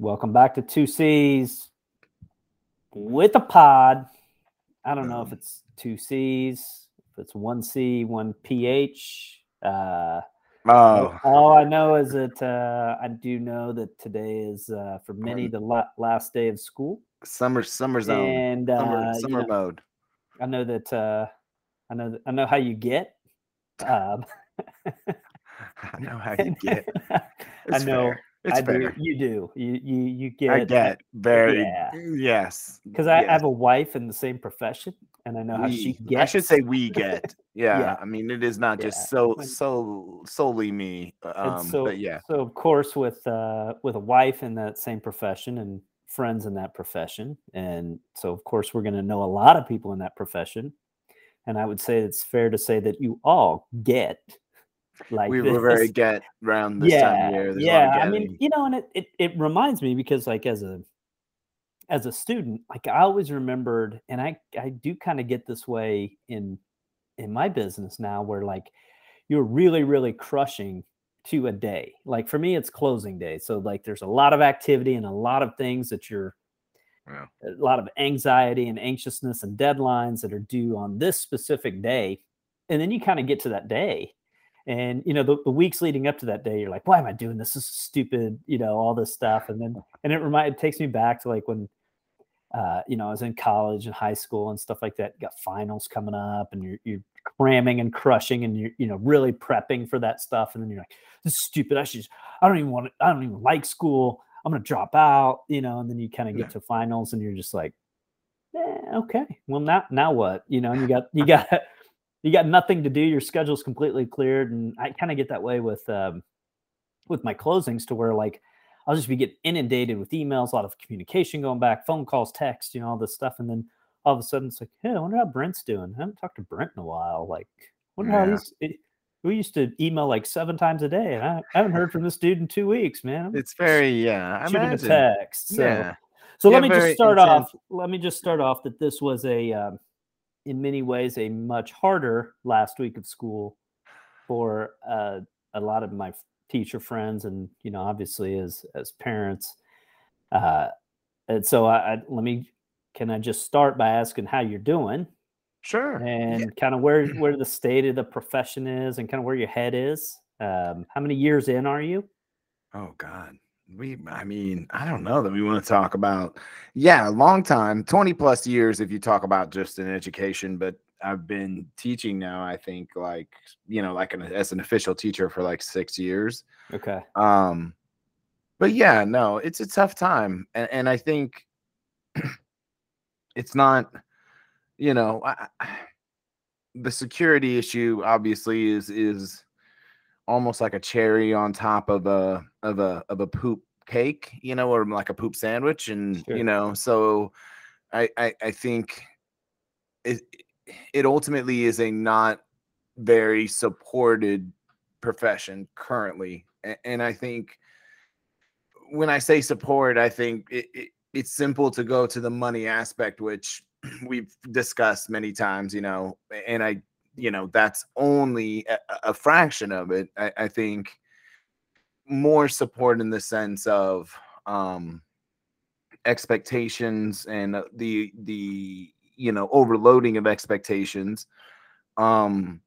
Welcome back to Two C's with a pod. I don't know if it's two C's, if it's one C, one PH. Uh, Oh, all I know is that uh, I do know that today is uh, for many the la- last day of school, summer summer zone. and summer uh, you summer know, mode. I know that uh, I know that, I know how you get. Um, I know how you get. I know fair. It's I do. You do. You you you get. I get very yeah. yes. because I, I have a wife in the same profession, and I know how she We- gets. I should say we get. Yeah, Yeah. I mean it is not Yeah. just so so solely me. Um, so, but yeah, So of course, with uh, with a wife in that same profession and friends in that profession, and so of course we're going to know a lot of people in that profession. And I would say it's fair to say that you all get like we were very this. get around this time of year. There's yeah. I mean, you know, and it, it it reminds me because like as a as a student, like I always remembered, and I I do kind of get this way in in my business now, where like you're really really crushing to a day. Like for me, it's closing day, so like there's a lot of activity and a lot of things that you're Yeah. a lot of anxiety and anxiousness and deadlines that are due on this specific day. And then you kind of get to that day. And you know, the, the weeks leading up to that day, you're like, why am I doing this? This is stupid, you know, all this stuff. And then and it remind it takes me back to like when uh, you know, I was in college and high school and stuff like that. You got finals coming up and you're you're cramming and crushing and you're, you know, really prepping for that stuff. And then you're like, this is stupid. I should just, I don't even want to, I don't even like school. I'm gonna drop out, you know, and then you kind of get Yeah. to finals and you're just like, eh, okay, well now now what? You know, and you got you got you got nothing to do. Your schedule's completely cleared, and I kind of get that way with um with my closings to where like I'll just be getting inundated with emails, a lot of communication going back, phone calls, text, you know, all this stuff, and then all of a sudden it's like, hey, I wonder how Brent's doing. I haven't talked to Brent in a while. Like, wonder how he's. eh, we used to email like seven times a day, and I, haven't heard from this dude in two weeks, man. It's very yeah. I shooting a text. So, Yeah. so Yeah, let me just start intense. off. Let me just start off that this was a, um, in many ways, a much harder last week of school for uh, a lot of my teacher friends, and you know, obviously as as parents. Uh, and so, I, I let me. Can I just start by asking how you're doing Sure. and kind of where where the state of the profession is, and kind of where your head is? Um, how many years in are you? Oh God. We I mean, I don't know that we want to talk about yeah, a long time, 20 plus years if you talk about just in education, but I've been teaching now, I think like, you know, like an, as an official teacher for like 6 years. Okay. Um but yeah, no, it's a tough time and and I think it's not you know, I- the security issue obviously is is almost like a cherry on top of a of a of a poop cake, you know, or like a poop sandwich, and Sure. you know, so I I, I think it it ultimately is a not very supported profession currently, A- and I think when I say support, I think it, it, it's simple to go to the money aspect, which we've discussed many times, you know, and I, you know, that's only a, a fraction of it. I, I think more support in the sense of um expectations and uh, the the you know overloading of expectations um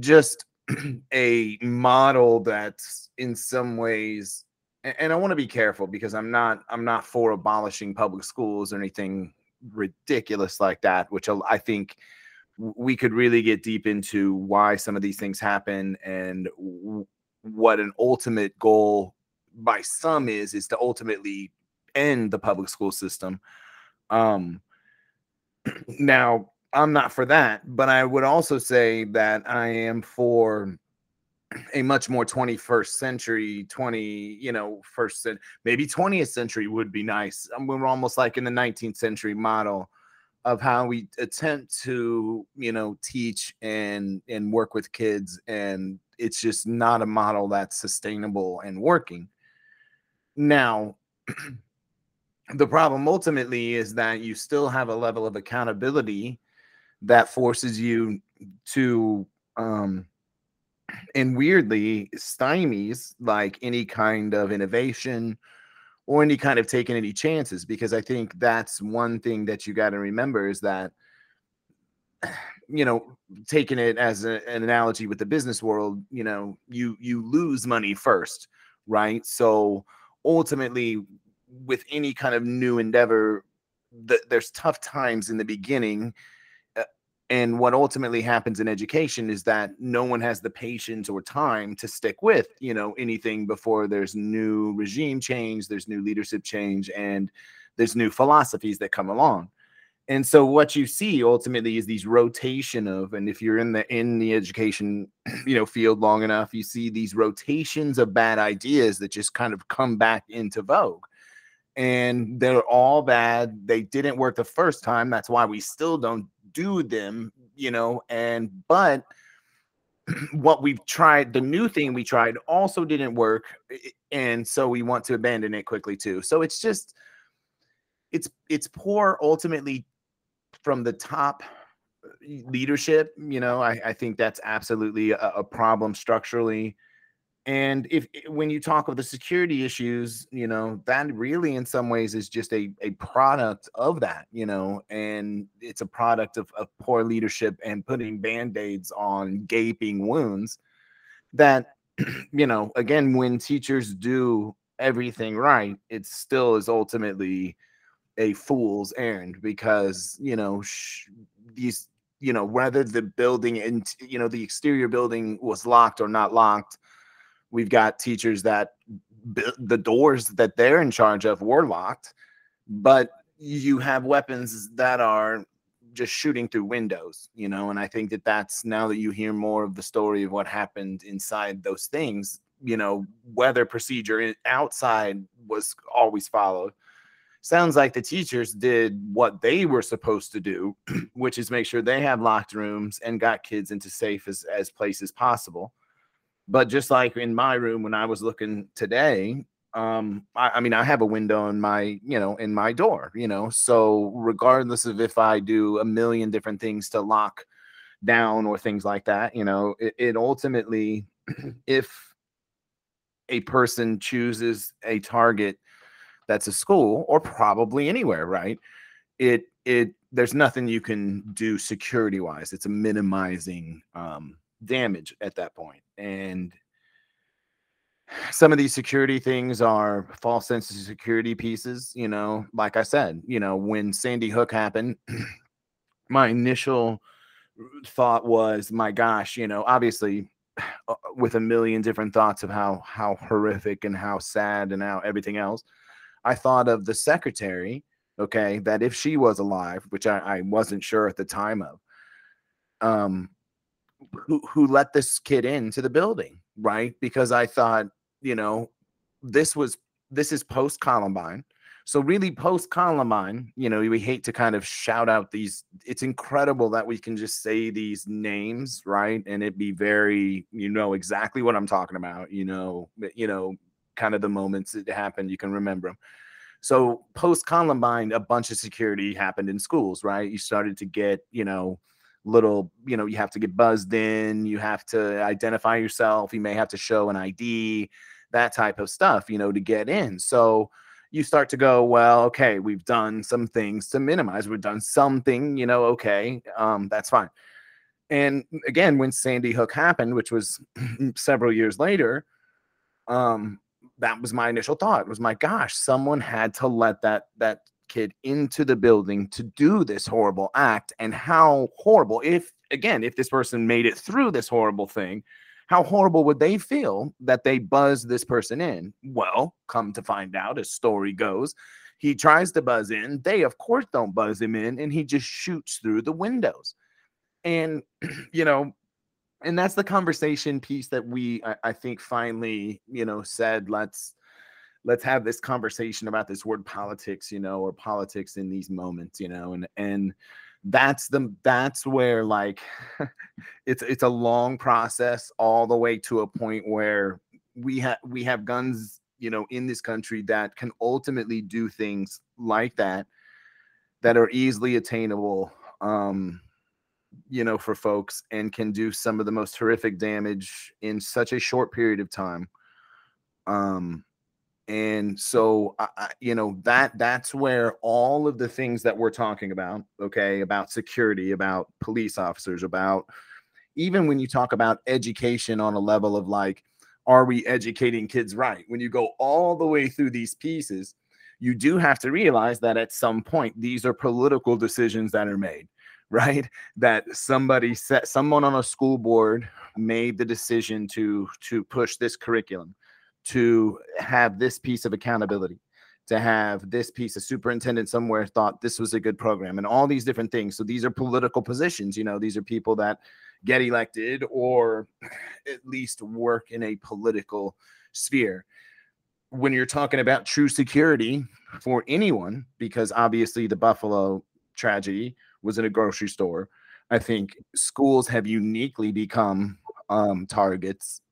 just a model that's in some ways and I want to be careful because I'm not I'm not for abolishing public schools or anything ridiculous like that, which I think we could really get deep into why some of these things happen and what an ultimate goal by some is is to ultimately end the public school system. Um now I'm not for that, but I would also say that I am for a much more 21st century 20 you know first maybe 20th century would be nice Um, we're almost like in the 19th century model of how we attempt to you know teach and and work with kids and it's just not a model that's sustainable and working. Now the problem ultimately is that you still have a level of accountability that forces you to um and weirdly stymies like any kind of innovation or any kind of taking any chances because i think that's one thing that you got to remember is that you know taking it as a, an analogy with the business world you know you you lose money first right? So ultimately with any kind of new endeavor the, there's tough times in the beginning and what ultimately happens in education is that no one has the patience or time to stick with you know anything before there's new regime change there's new leadership change and there's new philosophies that come along. And so what you see ultimately is these rotation of and if you're in the in the education you know field long enough you see these rotations of bad ideas that just kind of come back into vogue. And they're all bad. They didn't work the first time. That's why we still don't do them you know and but what we've tried the new thing we tried also didn't work and so we want to abandon it quickly too so it's just it's it's poor ultimately from the top uh, leadership, you know, I, I think that's absolutely a, a, problem structurally. And if when you talk of the security issues, you know, that really in some ways is just a, a product of that, you know, and it's a product of, of poor leadership and putting band-aids on gaping wounds that, you know, again, when teachers do everything right, it still is ultimately a fool's errand because you know sh- these you know whether the building and you know the exterior building was locked or not locked we've got teachers that the doors that they're in charge of were locked but you have weapons that are just shooting through windows you know and i think that that's now that you hear more of the story of what happened inside those things you know whether procedure outside was always followed sounds like the teachers did what they were supposed to do, which is make sure they have locked rooms and got kids into safe as, as places possible. But just like in my room when I was looking today, um, I, I mean, I have a window in my, you know, in my door, you know, so regardless of if I do a million different things to lock down or things like that, you know, it, it ultimately, if a person chooses a target that's a school or probably anywhere, right? It it there's nothing you can do security wise. It's a minimizing um, damage at that point, and some of these security things are false sense of security pieces. You know, like I said, you know, when Sandy Hook happened, my initial thought was, my gosh, you know, obviously uh, with a million different thoughts of how how horrific and how sad and how everything else I thought of the secretary, okay, that if she was alive, which I, I wasn't sure at the time of, um, who who let this kid into the building, right? Because I thought, you know, this was this is post Columbine. So really post Columbine, you know, we hate to kind of shout out these. It's incredible that we can just say these names, right? And it be very, you know, exactly what I'm talking about. You know, eh, you know, kind of the moments that happened. You can remember them. So post Columbine, a bunch of security happened in schools, right? You started to get, you know, little, you know, you have to get buzzed in, you have to identify yourself, you may have to show an ID, that type of stuff, you know, to get in. So you start to go, well, okay, we've done some things to minimize, we've done something, you know, okay, um, that's fine. And again, when Sandy Hook happened, which was several years later, um, that was my initial thought was my gosh someone had to let that that kid into the building to do this horrible act and how horrible if again if this person made it through this horrible thing how horrible would they feel that they buzzed this person in? Well come to find out as story goes he tries to buzz in they of course don't buzz him in and he just shoots through the windows. And you know and that's the conversation piece that we I, I, think finally you know said let's let's have this conversation about this word politics you know or politics in these moments you know and and that's the that's where like it's it's a long process all the way to a point where we have we have guns you know in this country that can ultimately do things like that that are easily attainable um you know, for folks and can do some of the most horrific damage in such a short period of time. Um, and so I, I, you know that that's where all of the things that we're talking about okay about security about police officers about even when you talk about education on a level of like are we educating kids right? When you go all the way through these pieces you do have to realize that at some point these are political decisions that are made right? That somebody set someone on a school board made the decision to to push this curriculum to have this piece of accountability to have this piece of superintendent somewhere thought this was a good program and all these different things. So these are political positions you know these are people that get elected or at least work in a political sphere. When you're talking about true security for anyone because obviously the buffalo tragedy was in a grocery store i think schools have uniquely become um, targets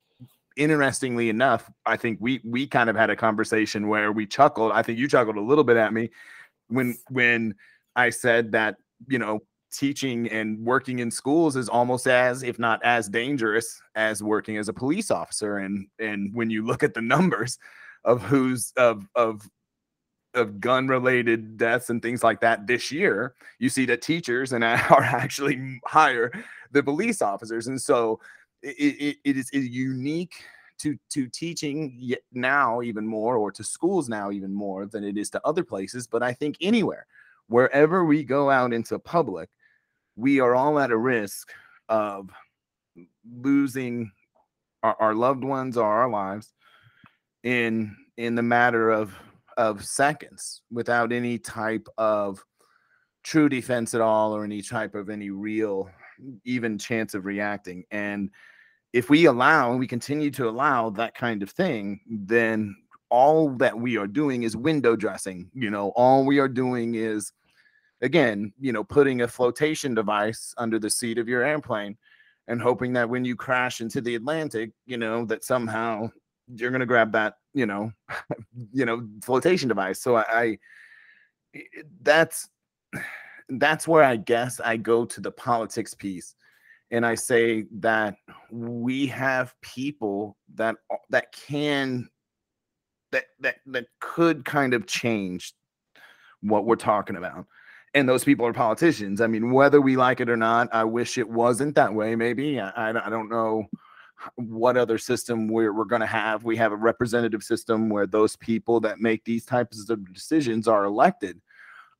interestingly enough, I think we we kind of had a conversation where we chuckled. I think you chuckled a little bit at me when when I said that you know teaching and working in schools is almost as if not as dangerous as working as a police officer and and when you look at the numbers of who's of of of gun related deaths and things like that this year you see that teachers and are actually higher than police officers and so it, it, it is unique to to teaching now even more or to schools now even more than it is to other places but i think anywhere. Wherever we go out into public we are all at a risk of losing our, our loved ones or our lives in in the matter of of seconds without any type of true defense at all or any type of any real even chance of reacting. And if we allow and we continue to allow that kind of thing, then all that we are doing is window dressing. You know, all we are doing is, again, you know, putting a flotation device under the seat of your airplane and hoping that when you crash into the Atlantic, you know, that somehow you're going to grab that, you know, you know, flotation device. So I, I that's that's where I guess I go to the politics piece and I say that we have people that that can that that that could kind of change what we're talking about. And those people are politicians. I mean, whether we like it or not, I wish it wasn't that way. Maybe I, I don't know what other system we're, we're going to have. We have a representative system where those people that make these types of decisions are elected.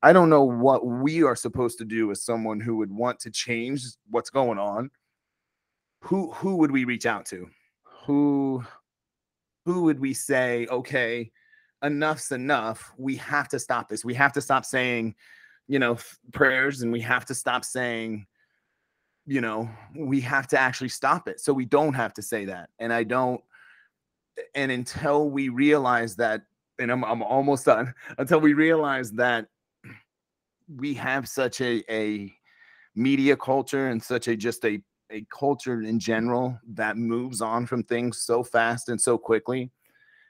I don't know what we are supposed to do as someone who would want to change what's going on. Who who would we reach out to? Who who would we say, okay, enough's enough. We have to stop this. We have to stop saying, you know, prayers and we have to stop saying, you know, we have to actually stop it. So we don't have to say that. And I don't and until we realize that and I'm, I'm almost done until we realize that we have such a, a media culture and such a just a, a culture in general that moves on from things so fast and so quickly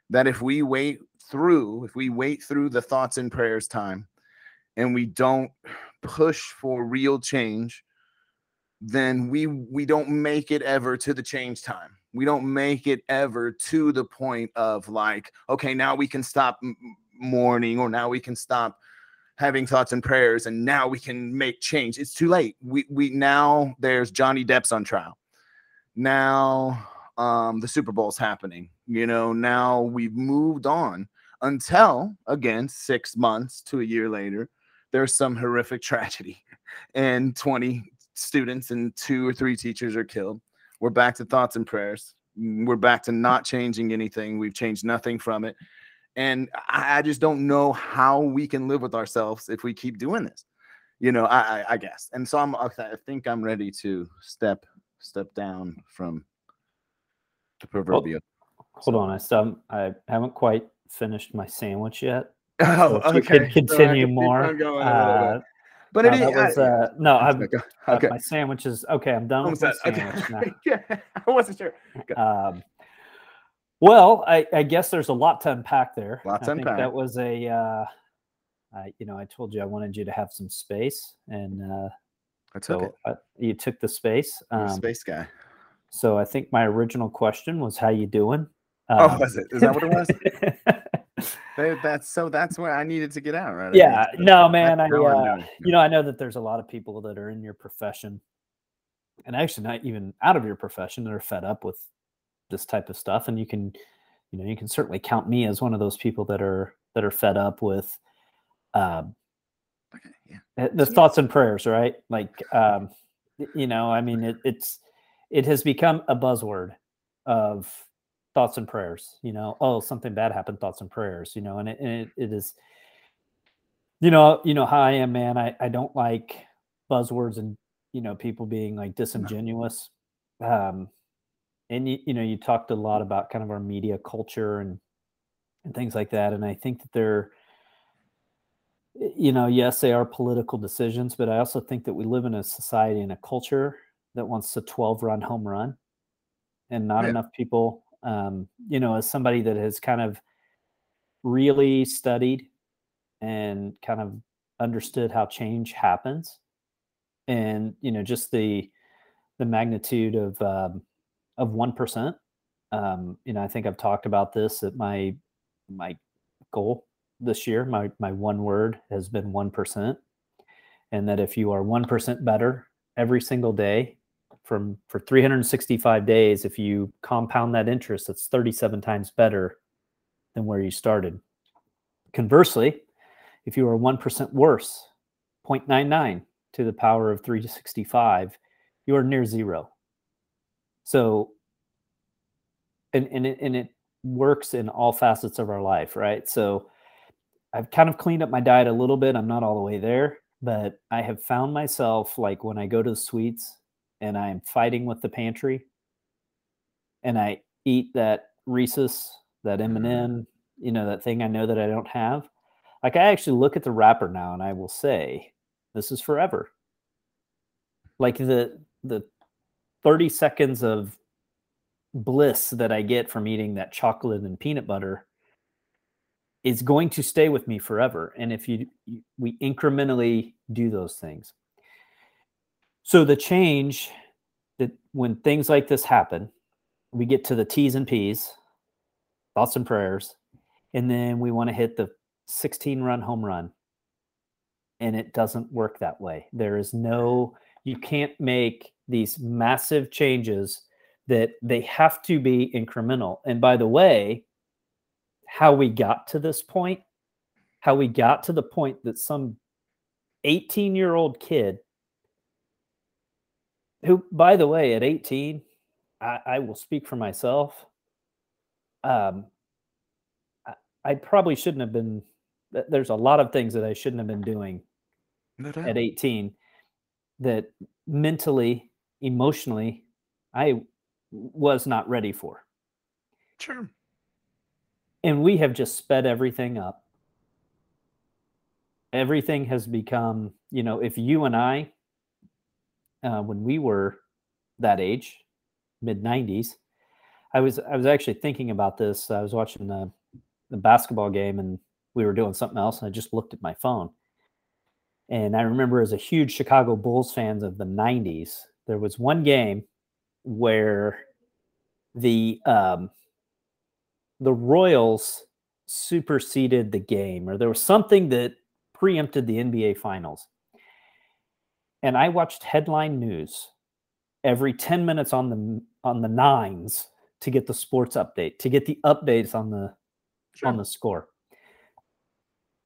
that if we wait through if we wait through the thoughts and prayers time and we don't push for real change then we we don't make it ever to the change time. We don't make it ever to the point of like okay now we can stop mourning or now we can stop having thoughts and prayers and now we can make change. It's too late. We we now there's johnny depp's on trial. Now um the super bowl's happening you know now we've moved on until again six months to a year later there's some horrific tragedy and 20 students and two or three teachers are killed. We're back to thoughts and prayers. We're back to not changing anything. We've changed nothing from it and I, just don't know how we can live with ourselves if we keep doing this. You know, I, I, I guess. And so I'm I think I'm ready to step step down from the proverbial. Well, hold on, I still I haven't quite finished my sandwich yet. Oh, so okay. Could continue so more. Uh, but it uh, was, uh, no, I'm, okay. Uh, my sandwich is okay. I'm done with my sandwich okay. now. yeah, I wasn't sure. Um, well, I, I, guess there's a lot to unpack there. Lots to unpack. That was a, uh, I, you know, I told you I wanted you to have some space, and uh, I took so it. I, you took the space. Um, space guy. So I think my original question was, "How you doing?" Oh, um, oh, was it? Is that what it was? that's so that's where I needed to get out, right? Yeah, no, man. I, uh, you know, I know that there's a lot of people that are in your profession, and actually not even out of your profession that are fed up with this type of stuff. And you can, you know, you can certainly count me as one of those people that are that are fed up with, um, Okay, yeah. uh, the thoughts and prayers, right? Like, um, you know, I mean, it, it's it has become a buzzword of thoughts and prayers. You know, oh, something bad happened, thoughts and prayers. You know, and it, and it, it is, you know, you know how I am, man. I I don't like buzzwords and you know people being like disingenuous. Um, and you, you know, you talked a lot about kind of our media culture and and things like that, and I think that they're you know, yes, they are political decisions, but I also think that we live in a society and a culture that wants a 12 run home run and not Yeah. enough people. Um, you know, as somebody that has kind of really studied and kind of understood how change happens and, you know, just the, the magnitude of, um, of 1%. Um, you know, I think I've talked about this at my, my goal this year my my one word has been 1% and that if you are 1% better every single day from for 365 days if you compound that interest that's 37 times better than where you started. Conversely if you are 1% worse 0.99 to the power of 365 you are near zero so and and it, and it works in all facets of our life right so I've kind of cleaned up my diet a little bit. I'm not all the way there, but I have found myself like when I go to the sweets and I'm fighting with the pantry and I eat that Reese's, that M&M, you know, that thing I know that I don't have. Like I actually look at the wrapper now and I will say, this is forever. Like the the 30 seconds of bliss that I get from eating that chocolate and peanut butter is going to stay with me forever. And if you, you we incrementally do those things. So the change that when things like this happen we get to the t's and p's thoughts and prayers and then we want to hit the 16 run home run. And it doesn't work that way. There is no you can't make these massive changes that they have to be incremental and by the way how we got to this point, how we got to the point that some 18 year old kid, who, by the way, at 18, I, I will speak for myself. Um, I, I probably shouldn't have been. There's a lot of things that I shouldn't have been doing No at 18 that mentally, emotionally, I was not ready for. Sure. and we have just sped everything up. Everything has become you know if you and i uh, when we were that age mid 90s i was i was actually thinking about this. I was watching the, the basketball game and we were doing something else and i just looked at my phone and i remember as a huge chicago bulls fans of the 90s there was one game where the um, the Royals superseded the game, or there was something that preempted the NBA Finals. And I watched headline news every 10 minutes on the on the nines to get the sports update, to get the updates on the on the score.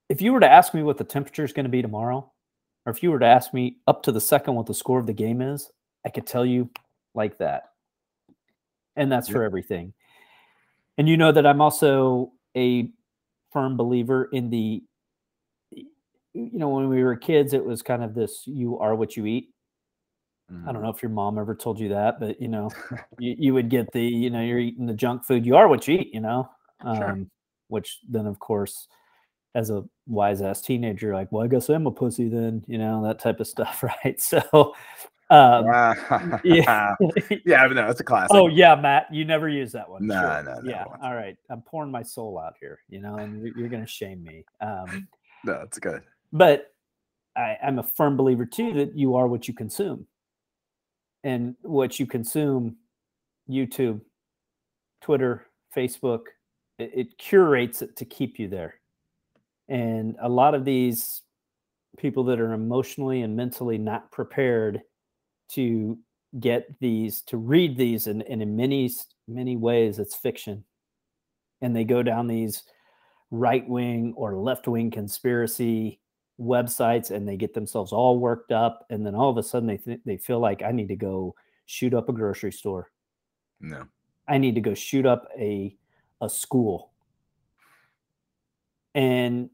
If you were to ask me what the temperature is going to be tomorrow, or if you were to ask me up to the second what the score of the game is, I could tell you like that. And that's for everything. And you know that I'm also a firm believer in the you know when we were kids it was kind of this you are what you eat. I don't know if your mom ever told you that, but you know, you, you would get the, you know, you're eating the junk food. You are what you eat, you know, um, Sure. which then of course, as a wise ass teenager, like, well, I guess I'm a pussy then, you know, that type of stuff, right? So, um, yeah. yeah. yeah, no, it's a classic. oh yeah, Matt, you never use that one. No, Sure. no, no, Yeah. once. All right. I'm pouring my soul out here, you know, and you're, to shame me. Um, no, it's good. but I, I'm a firm believer too that you are what you consume, and what you consume, YouTube, Twitter, Facebook, it, it curates it to keep you there. And a lot of these people that are emotionally and mentally not prepared to get these to read these and, and in many many ways it's fiction and they go down these right wing or left wing conspiracy websites and they get themselves all worked up and then all of a sudden they th- they feel like I need to go shoot up a grocery store. No. I need to go shoot up a a school. And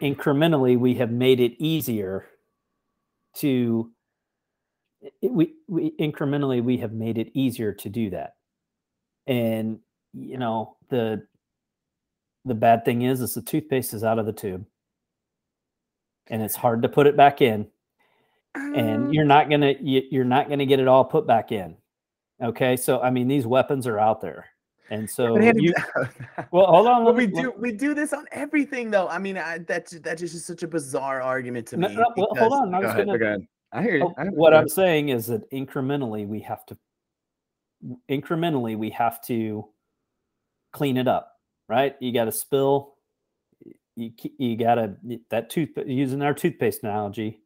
incrementally we have made it easier to it, we, we incrementally we have made it easier to do that. And you know, the the bad thing is is the toothpaste is out of the tube. And it's hard to put it back in. And Uh, you're not gonna you, you're not gonna get it all put back in. Okay? So i mean these weapons are out there and so but you well hold on But let we me- do we do this on everything though. I mean, I, that's that's just such a bizarre argument to No, me. no, well, hold on, I Go was ahead, gonna- go ahead. I hear you. Oh, I- what I'm saying is that incrementally we have to incrementally we have to clean it up, right? You got to spill, you you got to that tooth using our toothpaste analogy.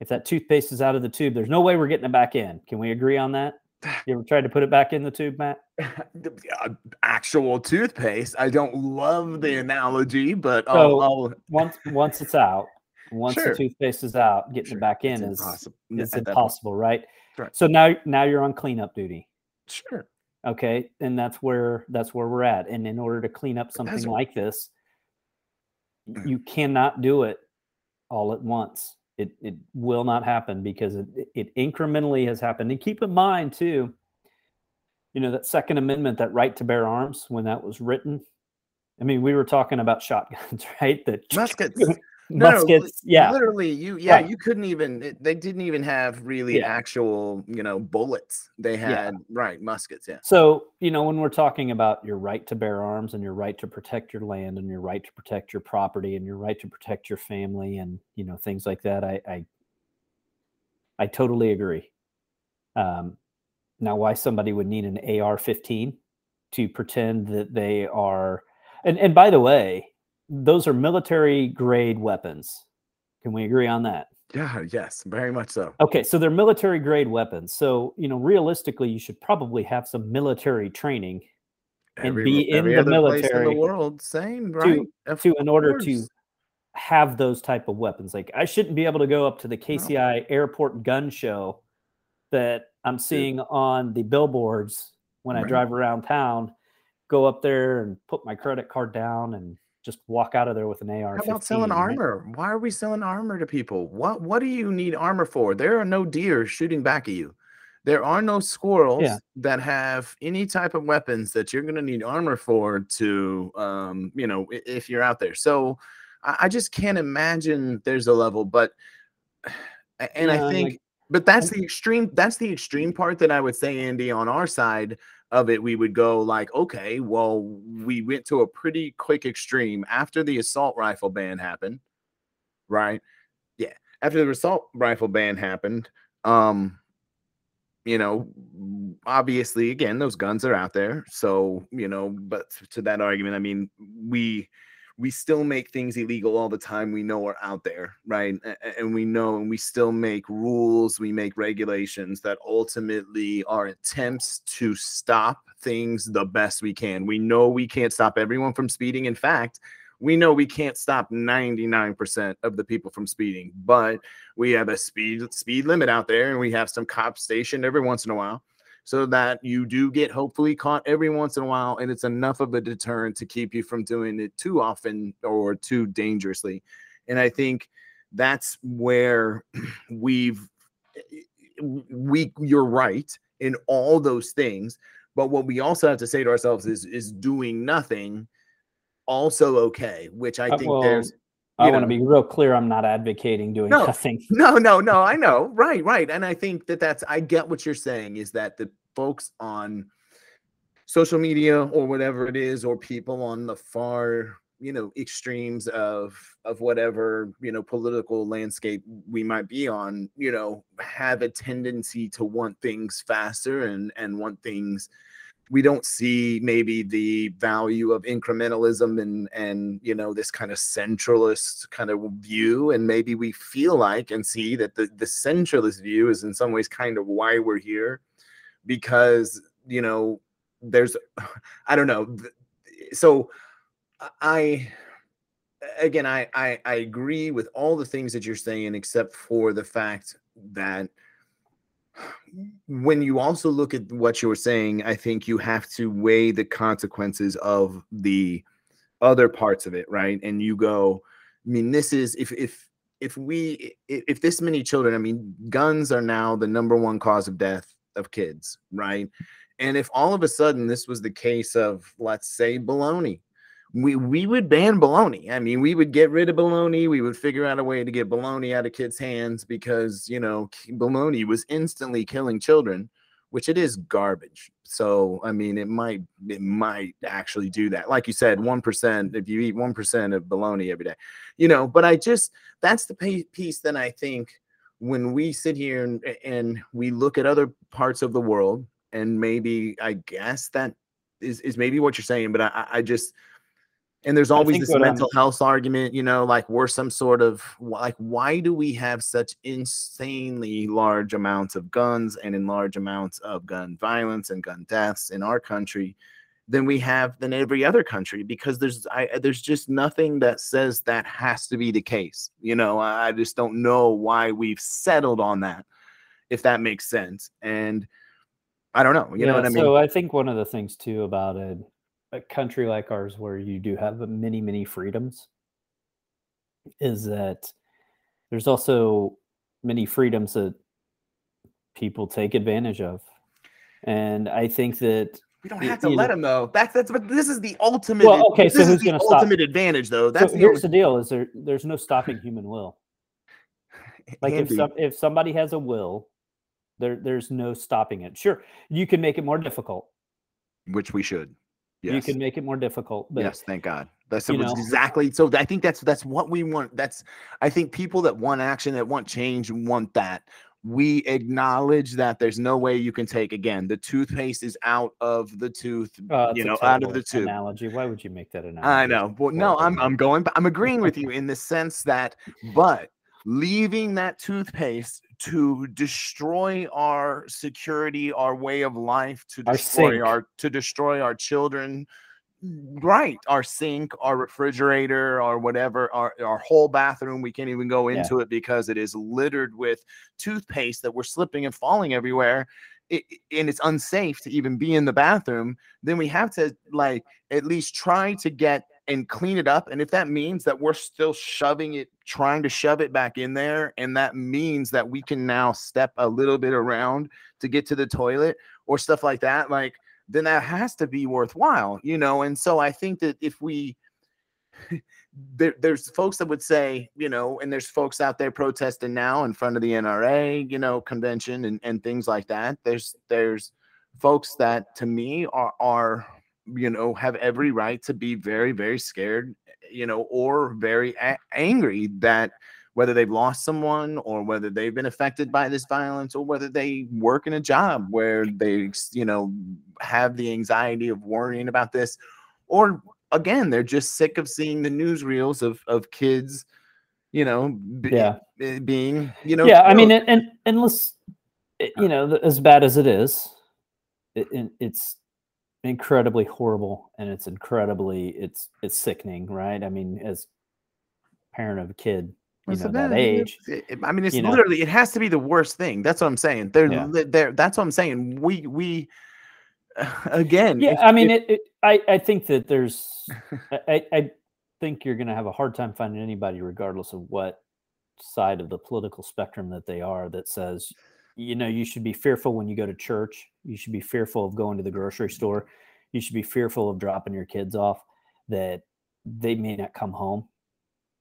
If that toothpaste is out of the tube, there's no way we're getting it back in. Can we agree on that? You ever tried to put it back in the tube, Matt? Actual toothpaste. I don't love the analogy, but So, I'll, I'll Once once it's out, once Sure. the toothpaste is out, getting Sure, it back it's in is impossible. it's at impossible, right? Right. So now now you're on cleanup duty. Sure. okay and that's where that's where we're at and in order to clean up that's something like this Mm. you cannot do it all at once it it will not happen because it, it incrementally has happened and keep in mind too you know that second amendment that right to bear arms when that was written i mean we were talking about shotguns right that Muskets. No, no, muskets yeah Literally, you yeah, Right. you couldn't even. It, they didn't even have really Yeah. actual, you know, bullets. They had right muskets. Yeah. So, you know, when we're talking about your right to bear arms and your right to protect your land and your right to protect your property and your right to protect your family and, you know, things like that, I I, I totally agree. Um, now, why somebody would need an AR-15 to pretend that they are, and and by the way, those are military grade weapons. Can we agree on that? Yeah. Yes. Very much so. Okay, so they're military grade weapons. So, you know, realistically, you should probably have some military training and be in the place in military the world, same right? Of to in order to have those type of weapons. Like I shouldn't be able to go up to the KCI airport gun show that I'm seeing on the billboards when I drive around town, go up there and put my credit card down and just walk out of there with an AR. How about selling right? armor? Why are we selling armor to people? What What do you need armor for? There are no deer shooting back at you. There are no squirrels that have any type of weapons that you're going to need armor for to, um, you know, if you're out there. So I, I just can't imagine there's a level, but, and Yeah, I like- think, but that's the extreme. That's the extreme part that I would say, Andy, on our side of it, we would go like, okay, well, we went to a pretty quick extreme after the assault rifle ban happened, right? Yeah, after the assault rifle ban happened, um, you know, obviously, again, those guns are out there. So, you know, but to that argument, I mean, we we still make things illegal all the time we know are out there right? And we know and we still make rules we make regulations that ultimately are attempts to stop things the best we can. We know we can't stop everyone from speeding. In fact we know we can't stop 99% of the people from speeding but we have a speed speed limit out there and we have some cops stationed every once in a while so that you do get hopefully caught every once in a while and it's enough of a deterrent to keep you from doing it too often or too dangerously. And i think that's where we've we you're right in all those things but what we also have to say to ourselves is is doing nothing also okay which i Uh, think well, there's I want to be real clear. I'm not advocating doing No. nothing. no no no i know right right and i think that that's i get what you're saying is that the folks on social media or whatever it is or people on the far you know extremes of of whatever you know political landscape we might be on you know have a tendency to want things faster and and want things we don't see maybe the value of incrementalism and and you know this kind of centralist kind of view. And maybe we feel like and see that the the centralist view is in some ways kind of why we're here. Because you know there's i don't know so i again I, I i agree with all the things that you're saying except for the fact that when you also look at what you were saying, I think you have to weigh the consequences of the other parts of it, right? And you go, I mean, this is if if if we if this many children, I mean, guns are now the number one cause of death of kids, right? And if all of a sudden this was the case of, let's say, baloney, we we would ban baloney. I mean, we would get rid of baloney. We would figure out a way to get baloney out of kids' hands because you know baloney was instantly killing children, which it is garbage. So I mean, it might it might actually do that. Like you said, one percent if you eat one percent of baloney every day, you know. But I just that's the piece that I think when we sit here and, and we look at other parts of the world, and maybe I guess that is is maybe what you're saying, but I I just and there's always this um mental health argument, you know, like we're some sort of like, why do we have such insanely large amounts of guns and in large amounts of gun violence and gun deaths in our country than we have than every other country? Because there's I there's just nothing that says that has to be the case. You know, I just don't know why we've settled on that, if that makes sense. And I don't know. You yeah, know what I mean? So I think one of the things too about it a country like ours where you do have many many freedoms is that there's also many freedoms that people take advantage of. And i think that we don't have to let know, them though. That's that's but this is the ultimate well, okay so who's going to stop? ultimate advantage though. That's so the here's the deal is there there's no stopping human will. Like Andy. if some, if somebody has a will there there's no stopping it. Sure you can make it more difficult. Which we should Yes. You can make it more difficult. But, yes, thank God. That's exactly so. I think that's that's what we want. That's I think people that want action, that want change, want that. We acknowledge that there's no way you can take again. The toothpaste is out of the tooth, uh, you know, out of the tooth. Analogy. Why would you make that analogy? I know. Well, no, I'm I'm going. I'm agreeing with you in the sense that, but leaving that toothpaste to destroy our security, our way of life, to destroy our, our to destroy our children, mm, right our sink our refrigerator or whatever our, our whole bathroom we can't even go into yeah. it because it is littered with toothpaste that we're slipping and falling everywhere it, and it's unsafe to even be in the bathroom then we have to like at least try to get and clean it up. And if that means that we're still shoving it, trying to shove it back in there, and that means that we can now step a little bit around to get to the toilet or stuff like that, like then that has to be worthwhile, you know. And so I think that if we there, there's folks that would say, you know, and there's folks out there protesting now in front of the NRA, you know, convention and, and things like that. There's there's folks that to me are are you know, have every right to be very, very scared, you know, or very a- angry that whether they've lost someone or whether they've been affected by this violence or whether they work in a job where they, you know, have the anxiety of worrying about this, or again, they're just sick of seeing the newsreels of of kids, you know, be, yeah, eh, being, you know, yeah. Killed. I mean, and and let's, eh, you know, as bad as it is, it, it's incredibly horrible and it's incredibly it's it's sickening right i mean as parent of a kid you know, that, that age it, i mean it's literally know. it has to be the worst thing that's what i'm saying they're yeah. there that's what i'm saying we we again yeah i mean it, it, i i think that there's i i think you're going to have a hard time finding anybody regardless of what side of the political spectrum that they are that says you know you should be fearful when you go to church you should be fearful of going to the grocery store you should be fearful of dropping your kids off that they may not come home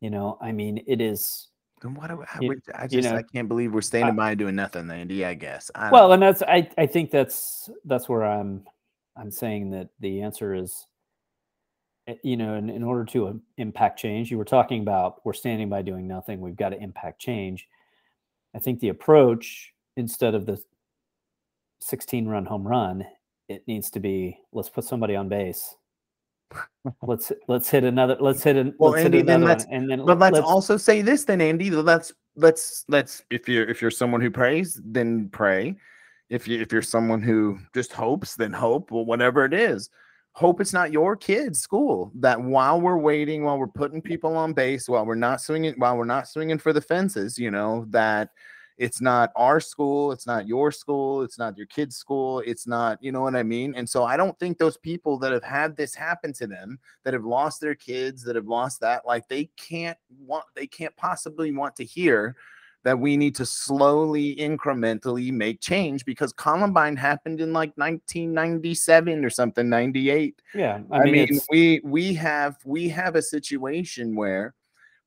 you know i mean it is then what do I, I just you know, I can't believe we're standing by doing nothing, Andy. I guess. I well, and that's I I think that's that's where I'm I'm saying that the answer is, eh, you know, in, in order to impact change, you were talking about we're standing by doing nothing. We've got to impact change. I think the approach instead of the 16 run home run it needs to be let's put somebody on base. let's let's hit another let's hit an Well, let's Andy, hit then another let's- one, and then But let's, let's- also say this then, Andy. Let's let's let's if you're if you're someone who prays, then pray. If you if you're someone who just hopes, then hope. Well, whatever it is, hope it's not your kid's school. That while we're waiting, while we're putting people on base, while we're not swinging, while we're not swinging for the fences, you know that it's not our school, it's not your school, it's not your kid's school, it's not, you know what I mean? And so I don't think those people that have had this happen to them, that have lost their kids, that have lost that, like they can't want, they can't possibly want to hear that we need to slowly, incrementally make change because Columbine happened in like 1997 or something, 98. yeah i I, mean, mean, we we have we have a situation where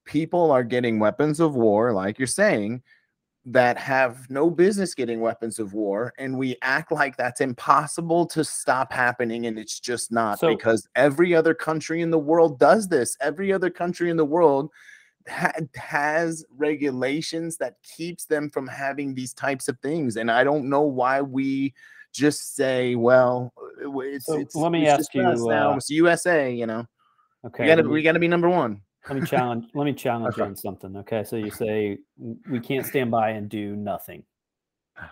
people are getting weapons of war, like you're saying, that have no business getting weapons of war, and we act like that's impossible to stop happening, and it's just not So- because every other country in the world does this. Every other country in the world ha- has regulations that keeps them from having these types of things, and I don't know why we just say, well, uh, it's, So it's let me ask you, now. uh, It's USA, you know. okay we gotta we gotta be number one. Let me challenge let me challenge you on something okay? So you say we can't stand by and do nothing.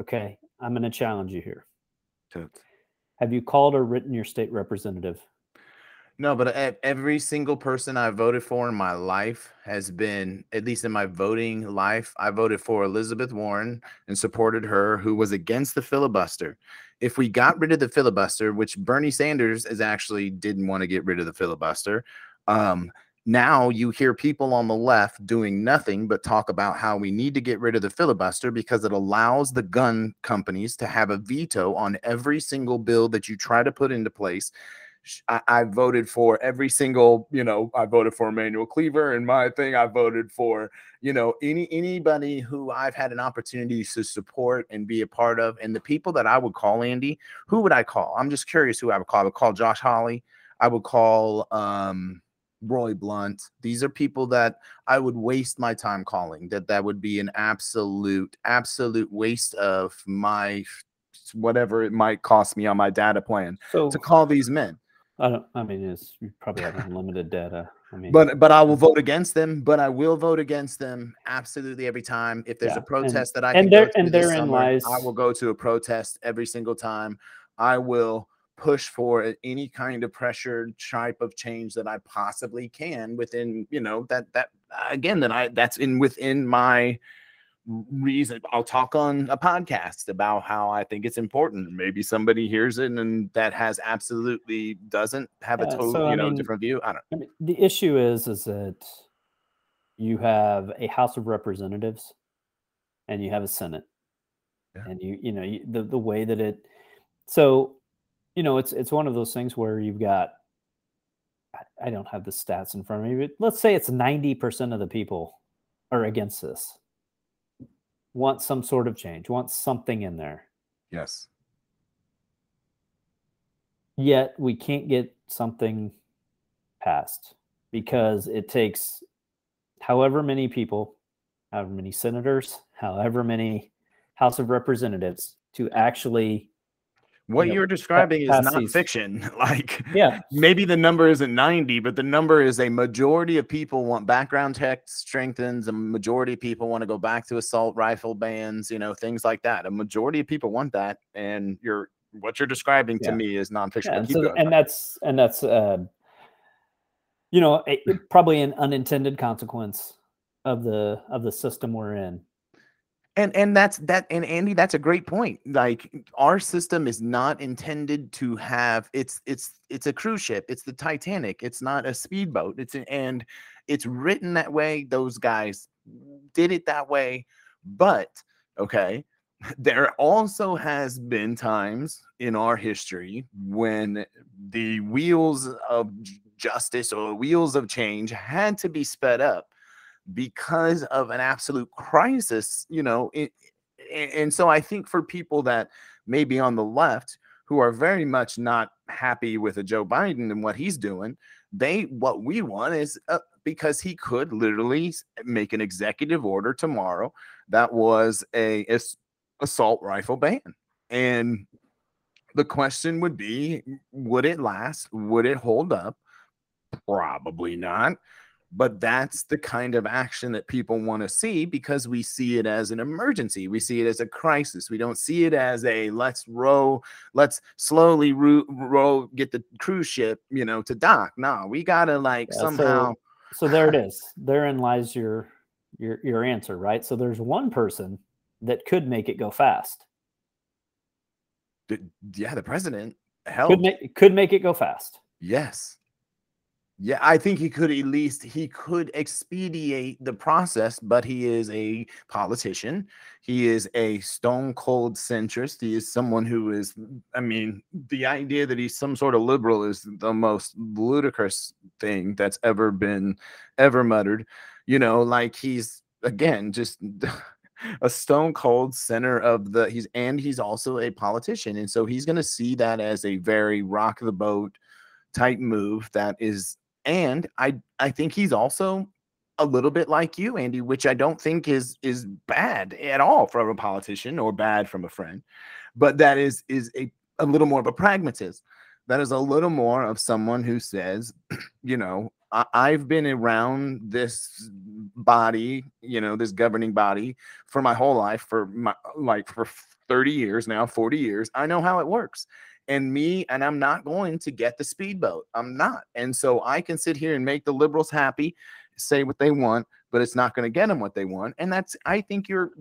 Okay i'm going to challenge you here. Have you called or written your state representative? No, but every single person I voted for in my life has been, at least in my voting life, I voted for Elizabeth Warren and supported her, who was against the filibuster. If we got rid of the filibuster, which Bernie Sanders is actually didn't want to get rid of the filibuster, um, now you hear people on the left doing nothing but talk about how we need to get rid of the filibuster because it allows the gun companies to have a veto on every single bill that you try to put into place I, I voted for every single, you know, I voted for Emanuel Cleaver and my thing. I voted for, you know, any anybody who I've had an opportunity to support and be a part of. And the people that I would call, Andy, who would I call? I'm just curious who I would call. I would call Josh Hawley. I would call um Roy Blunt. These are people that I would waste my time calling. That that would be an absolute, absolute waste of my whatever it might cost me on my data plan so to call these men. i don't i mean it's you probably have unlimited data i mean But but I will vote against them. But I will vote against them absolutely every time. If there's Yeah, a and- protest that I and can go there- to and therein summer, lies- I will go to a protest every single time. I will push for any kind of pressure type of change that I possibly can within you know that that again that I that's in within my reason I'll talk on a podcast about how I think it's important. Maybe somebody hears it and that has absolutely doesn't have a Yeah, total, so, you know, mean, different view. I don't the issue is is that you have a House of Representatives and you have a Senate, Yeah. and you you know you, the the way that it so you know it's it's one of those things where you've got I- I don't have the stats in front of me, but let's say it's ninety percent of the people are against this, want some sort of change, want something in there. Yes. yet we can't get something passed because it takes however many people, however many senators, however many House of Representatives to actually, What know, you're describing is not these- fiction. Like yeah, maybe the number isn't 90, but the number is a majority of people want background checks strengthens. A majority of people want to go back to assault rifle bans, you know, things like that. A majority of people want that. And you're what you're describing to me is nonfiction. yeah and, so, and that's and that's uh, you know a, probably an unintended consequence of the of the system we're in. And and that's that and andy that's a great point like our system is not intended to have it's it's it's a cruise ship it's the titanic it's not a speedboat it's a, and it's written that way those guys did it that way but okay there also has been times in our history when the wheels of justice or wheels of change had to be sped up because of an absolute crisis, you know. It, and so I think for people that may be on the left who are very much not happy with a Joe Biden and what he's doing, they what we want is uh, because he could literally make an executive order tomorrow that was a, ass- assault rifle ban and the question would be would it last? Would it hold up? Probably not. But that's the kind of action that people want to see because we see it as an emergency. We see it as a crisis. We don't see it as a let's row, let's slowly row, row get the cruise ship, you know, to dock. No, we gotta like yeah, somehow. So, so there it is. Therein lies your your your answer, right? So there's one person that could make it go fast. Yeah, the president helped. Could make, could make it go fast. Yes. Yeah, I think he could at least he could expedite the process, but he is a politician. He is a stone cold centrist. He is someone who is, I mean, the idea that he's some sort of liberal is the most ludicrous thing that's ever been ever muttered. You know, like he's again just a stone cold center of the he's and he's also a politician. And so he's gonna see that as a very rock the boat type move that is and I I think he's also a little bit like you, Andy, which I don't think is is bad at all from a politician or bad from a friend, but that is is a, a little more of a pragmatist. That is a little more of someone who says, you know, I, have been around this body, you know, this governing body for my whole life, for my like for 30 years now, 40 years. I know how it works and me and i'm not going to get the speedboat. I'm not. And so i can sit here and make the liberals happy say what they want but it's not going to get them what they want. And that's i think you're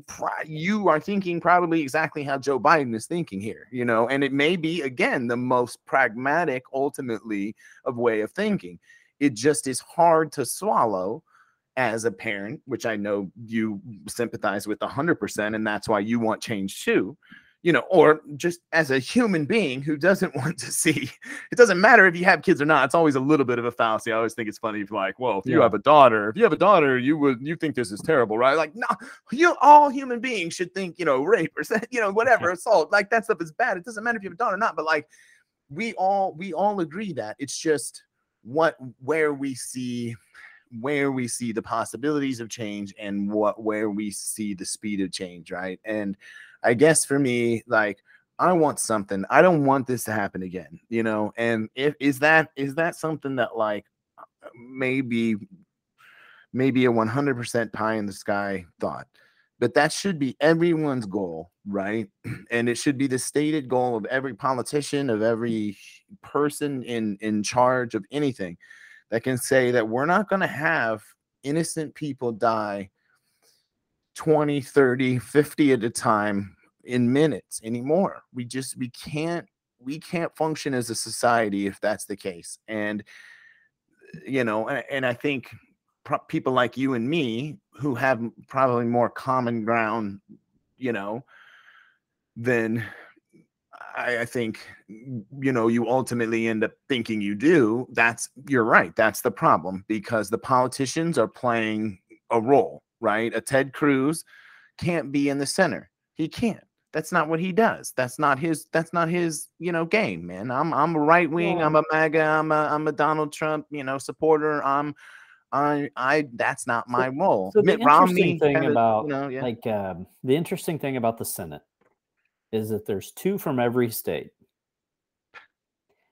you are thinking probably exactly how joe biden is thinking here you know? And it may be again the most pragmatic ultimately of way of thinking. It just is hard to swallow as a parent which i know you sympathize with 100% and that's why you want change too you know, or just as a human being who doesn't want to see, it doesn't matter if you have kids or not. It's always a little bit of a fallacy. I always think it's funny if like, well, if yeah. you have a daughter, if you have a daughter, you would you think this is terrible, right? Like, no, you all human beings should think, you know, rape or you know, whatever, assault, like that stuff is bad. It doesn't matter if you have a daughter or not, but like we all we all agree that it's just what where we see where we see the possibilities of change and what where we see the speed of change, right? And I guess for me, like I want something. I don't want this to happen again, you know. And if is that is that something that like maybe maybe a 100% pie in the sky thought but that should be everyone's goal right and it should be the stated goal of every politician of every person in in charge of anything that can say that we're not going to have innocent people die 20, 30, 50 at a time in minutes anymore. We just we can't we can't function as a society if that's the case. And you know, and, and I think pro- people like you and me who have probably more common ground, you know, than I, I, think you know you ultimately end up thinking you do. That's you're right. That's the problem because the politicians are playing a role right? A Ted Cruz can't be in the center. He can't. That's not what he does. That's not his. That's not his. You know, game, man. I'm I'm a right wing. I'm a MAGA. I'm a I'm a Donald Trump. You know, supporter. I'm I I. That's not my role. So Mitt the Romney thing kinda, about you know, yeah. like um, the interesting thing about the Senate is that there's two from every state,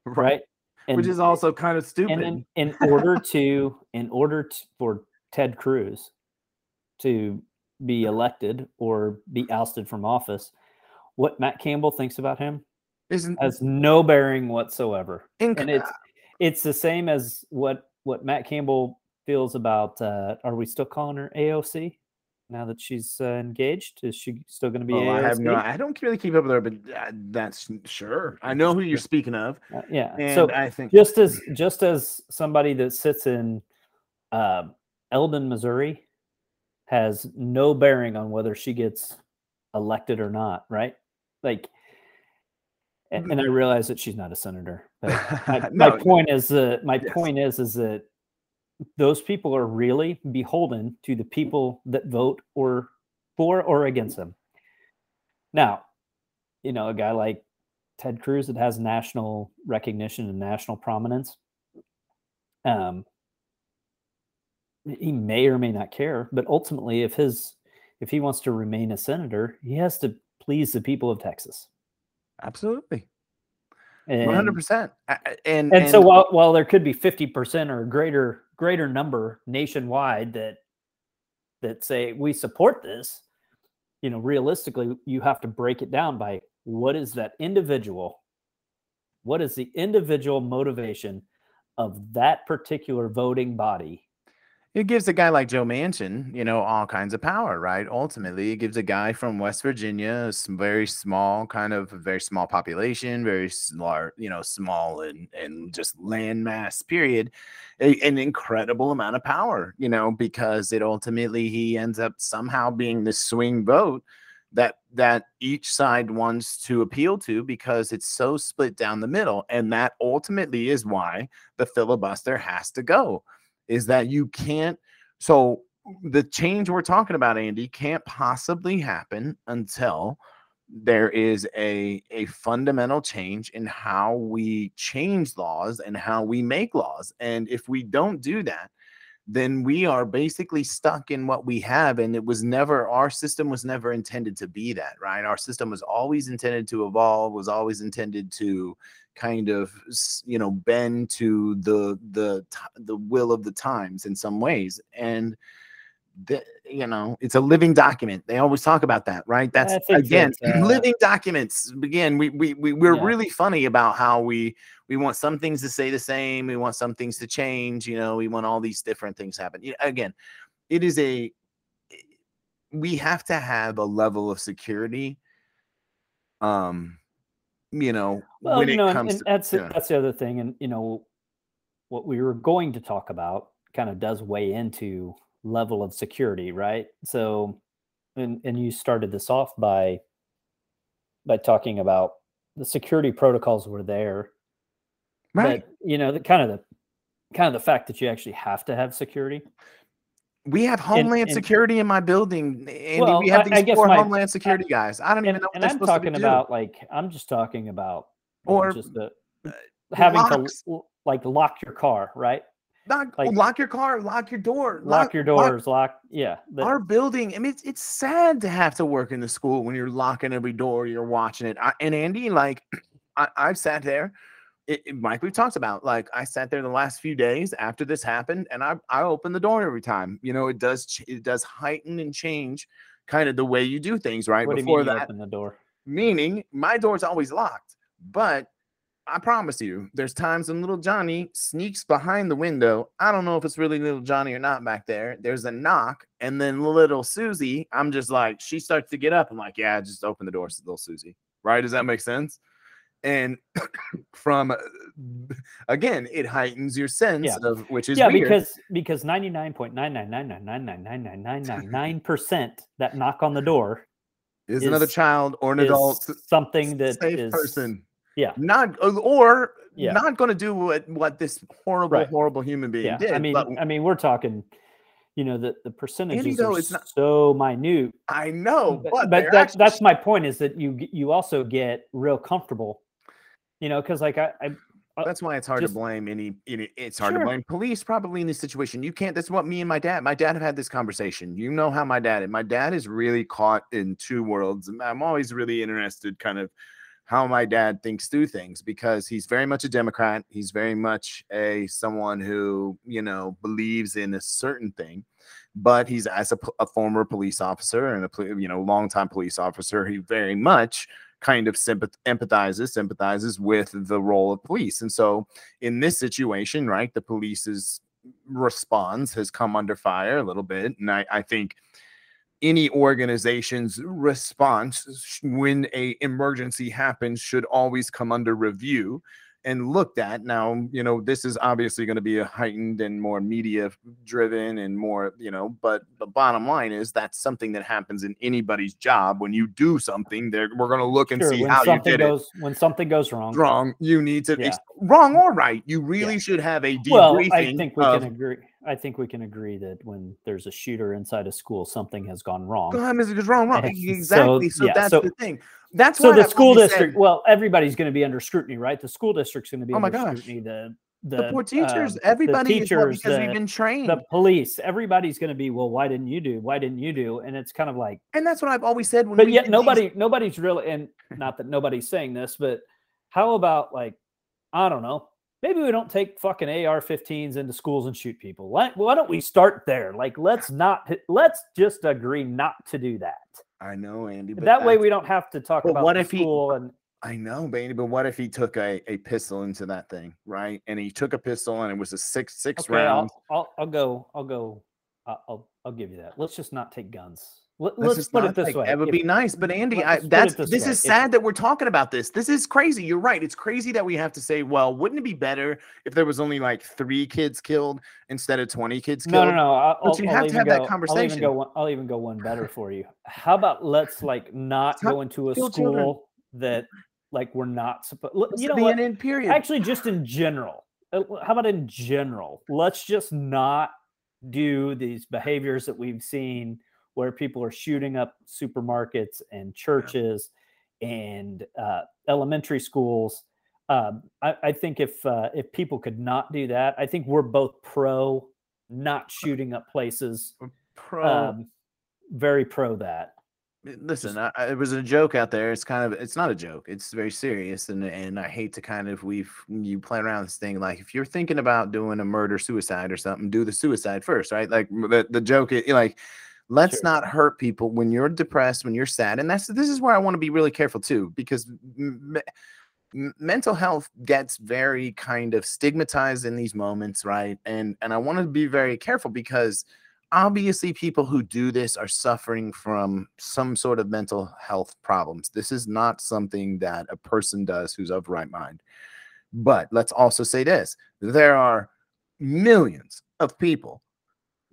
right? right? And, Which is also kind of stupid. And in, in order to, in order to, for Ted Cruz to be elected or be ousted from office, what Matt Campbell thinks about him Isn't, has no bearing whatsoever. Inc- and it's it's the same as what what Matt Campbell feels about. Uh, are we still calling her AOC now that she's uh, engaged? Is she still going to be? Oh, I have no. I don't really keep up with her, but uh, that's sure. I know who you're speaking of. Uh, yeah. And so I think just as just as somebody that sits in uh, Eldon, Missouri, has no bearing on whether she gets elected or not, right? Like, and, and I realize that she's not a senator. But my, no. my point is that my yes. point is is that those people are really beholden to the people that vote or for or against them. Now, you know, a guy like Ted Cruz that has national recognition and national prominence. Um, he may or may not care, but ultimately, if his if he wants to remain a senator, he has to please the people of Texas. Absolutely. One hundred percent. And and so while while there could be fifty percent or greater greater number nationwide that that say we support this, you know, realistically, you have to break it down by what is that individual, what is the individual motivation of that particular voting body it gives a guy like Joe Manchin, you know, all kinds of power, right? Ultimately, it gives a guy from West Virginia, a very small, kind of very small population, very small, you know, small and and just land mass. Period, a, an incredible amount of power, you know, because it ultimately he ends up somehow being the swing vote that that each side wants to appeal to because it's so split down the middle, and that ultimately is why the filibuster has to go is that you can't. So the change we're talking about, Andy, can't possibly happen until there is a a fundamental change in how we change laws and how we make laws. And if we don't do that, then we are basically stuck in what we have and it was never our system was never intended to be that right? Our system was always intended to evolve was always intended to kind of you know bend to the the the will of the times in some ways. And the, you know it's a living document they always talk about that right that's again uh, living documents again we we, we we're yeah. really funny about how we we want some things to stay the same we want some things to change you know we want all these different things happen you know, again it is a we have to have a level of security um you know, well, when you know, it comes and, and to, that's yeah. that's the other thing. And you know, what we were going to talk about kind of does weigh into level of security, right? So and and you started this off by by talking about the security protocols were there. Right. But you know, the kind of the kind of the fact that you actually have to have security we have Homeland and, and, Security in my building, Andy. Well, we have these four my, Homeland Security guys. I don't and, even know. and I'm talking about like I'm just talking about or just the, uh, having locks. to like lock your car, right? Lock, like, lock your car, lock your door, lock, lock your doors, lock. lock yeah, the, our building. I mean, it's, it's sad to have to work in the school when you're locking every door, you're watching it. I, and Andy, like, I, I've sat there it, it, Mike, we've talked about like I sat there the last few days after this happened, and I I open the door every time. You know, it does it does heighten and change kind of the way you do things, right? What Before that, open the door. Meaning, my door's always locked, but I promise you, there's times when little Johnny sneaks behind the window. I don't know if it's really little Johnny or not back there. There's a knock, and then little Susie, I'm just like, she starts to get up. I'm like, yeah, just open the door, little Susie. Right? Does that make sense? and from uh, again it heightens your sense yeah. of which is yeah weird. because because 99.999999999 percent that knock on the door is, is, another child or an adult something that safe is, person yeah not uh, or yeah. not going to do what what this horrible right. horrible human being yeah. did i mean but, i mean we're talking you know the the percentages are it's not, so minute i know but, but, but that, actually, that's my point is that you you also get real comfortable you know, because like I, I uh, that's why it's hard just, to blame any, any it's hard sure. to blame police probably in this situation you can't that's what me and my dad my dad have had this conversation you know how my dad is my dad is really caught in two worlds i'm always really interested kind of how my dad thinks through things because he's very much a democrat he's very much a someone who you know believes in a certain thing but he's as a, a former police officer and a you know longtime police officer he very much kind of sympath- empathizes sympathizes with the role of police and so in this situation right the police's response has come under fire a little bit and i, I think any organization's response when a emergency happens should always come under review and looked at. Now, you know, this is obviously going to be a heightened and more media driven and more, you know, but the bottom line is that's something that happens in anybody's job. When you do something, there we're going to look and sure, see how you did goes, it. When something goes wrong, wrong, you need to yeah. wrong or right. You really yeah. should have a debriefing. Well, I think we of, can agree. I think we can agree that when there's a shooter inside a school, something has gone wrong. Something is wrong, wrong. Exactly. So, so yeah, that's so, the thing. That's so the school district. Said, well, everybody's going to be under scrutiny, right? The school district's going to be oh my under gosh. scrutiny. The the, the poor teachers, uh, everybody teachers, because the, we've been trained. The police, everybody's going to be, well, why didn't you do? Why didn't you do? And it's kind of like, and that's what I've always said. but yet nobody, these... nobody's really, and not that nobody's saying this, but how about like I don't know, maybe we don't take fucking AR-15s into schools and shoot people. Why, why don't we start there? Like, let's not. Let's just agree not to do that. I know, Andy. But that way, we don't have to talk about what if he- and I know, baby, but what if he took a, a pistol into that thing, right? And he took a pistol and it was a six six okay, rounds. I'll, I'll I'll go. I'll go. I'll, I'll I'll give you that. Let's just not take guns. Let, Let's just put it this take- way. That would If- be nice, but Andy, I, that's this this is if- sad that we're talking about this. This is crazy. You're right. It's crazy that we have to say, well, wouldn't it be better if there was only like three kids killed instead of twenty kids No, killed? no, no. I'll, But you I'll have to even have that go- I'll even go. One, I'll even go one better for you. How about let's like not go into a school children. that like we're not supposed. You know what? Period. Actually, just in general. Uh, How about in general? Let's just not do these behaviors that we've seen where people are shooting up supermarkets and churches and uh, elementary schools. Um, I, I think if uh, if people could not do that, I think we're both pro not shooting up places. Pro, Um, very pro that. listen, I, it was a joke out there. It's kind of, it's not a joke. It's very serious, and and I hate to kind of we've you play around this thing. Like if you're thinking about doing a murder suicide or something, do the suicide first, right? Like the the joke, is like let's Sure. not hurt people when you're depressed, when you're sad, and that's this is where I want to be really careful too, because. m- mental health gets very kind of stigmatized in these moments right and and i want to be very careful because obviously people who do this are suffering from some sort of mental health problems this is not something that a person does who's of right mind but let's also say this there are millions of people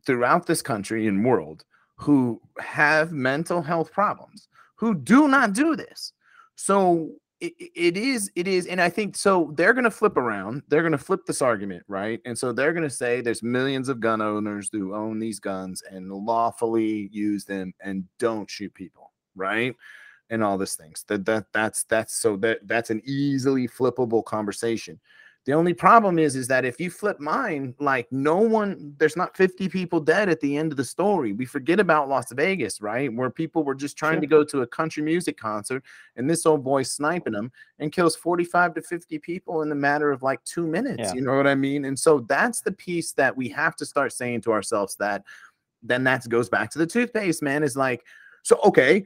throughout this country and world who have mental health problems who do not do this. So it, it is it is and i think so they're going to flip around they're going to flip this argument right? And so they're going to say there's millions of gun owners who own these guns and lawfully use them and don't shoot people right? And all these things. That that that's that's so that that's an easily flippable conversation the only problem is is that if you flip mine like no one there's not 50 people dead at the end of the story we forget about las vegas right where people were just trying Sure. to go to a country music concert and this old boy sniping them and kills 45 to 50 people in the matter of like two minutes Yeah. you know what i mean and so that's the piece that we have to start saying to ourselves that then that goes back to the toothpaste man is like so okay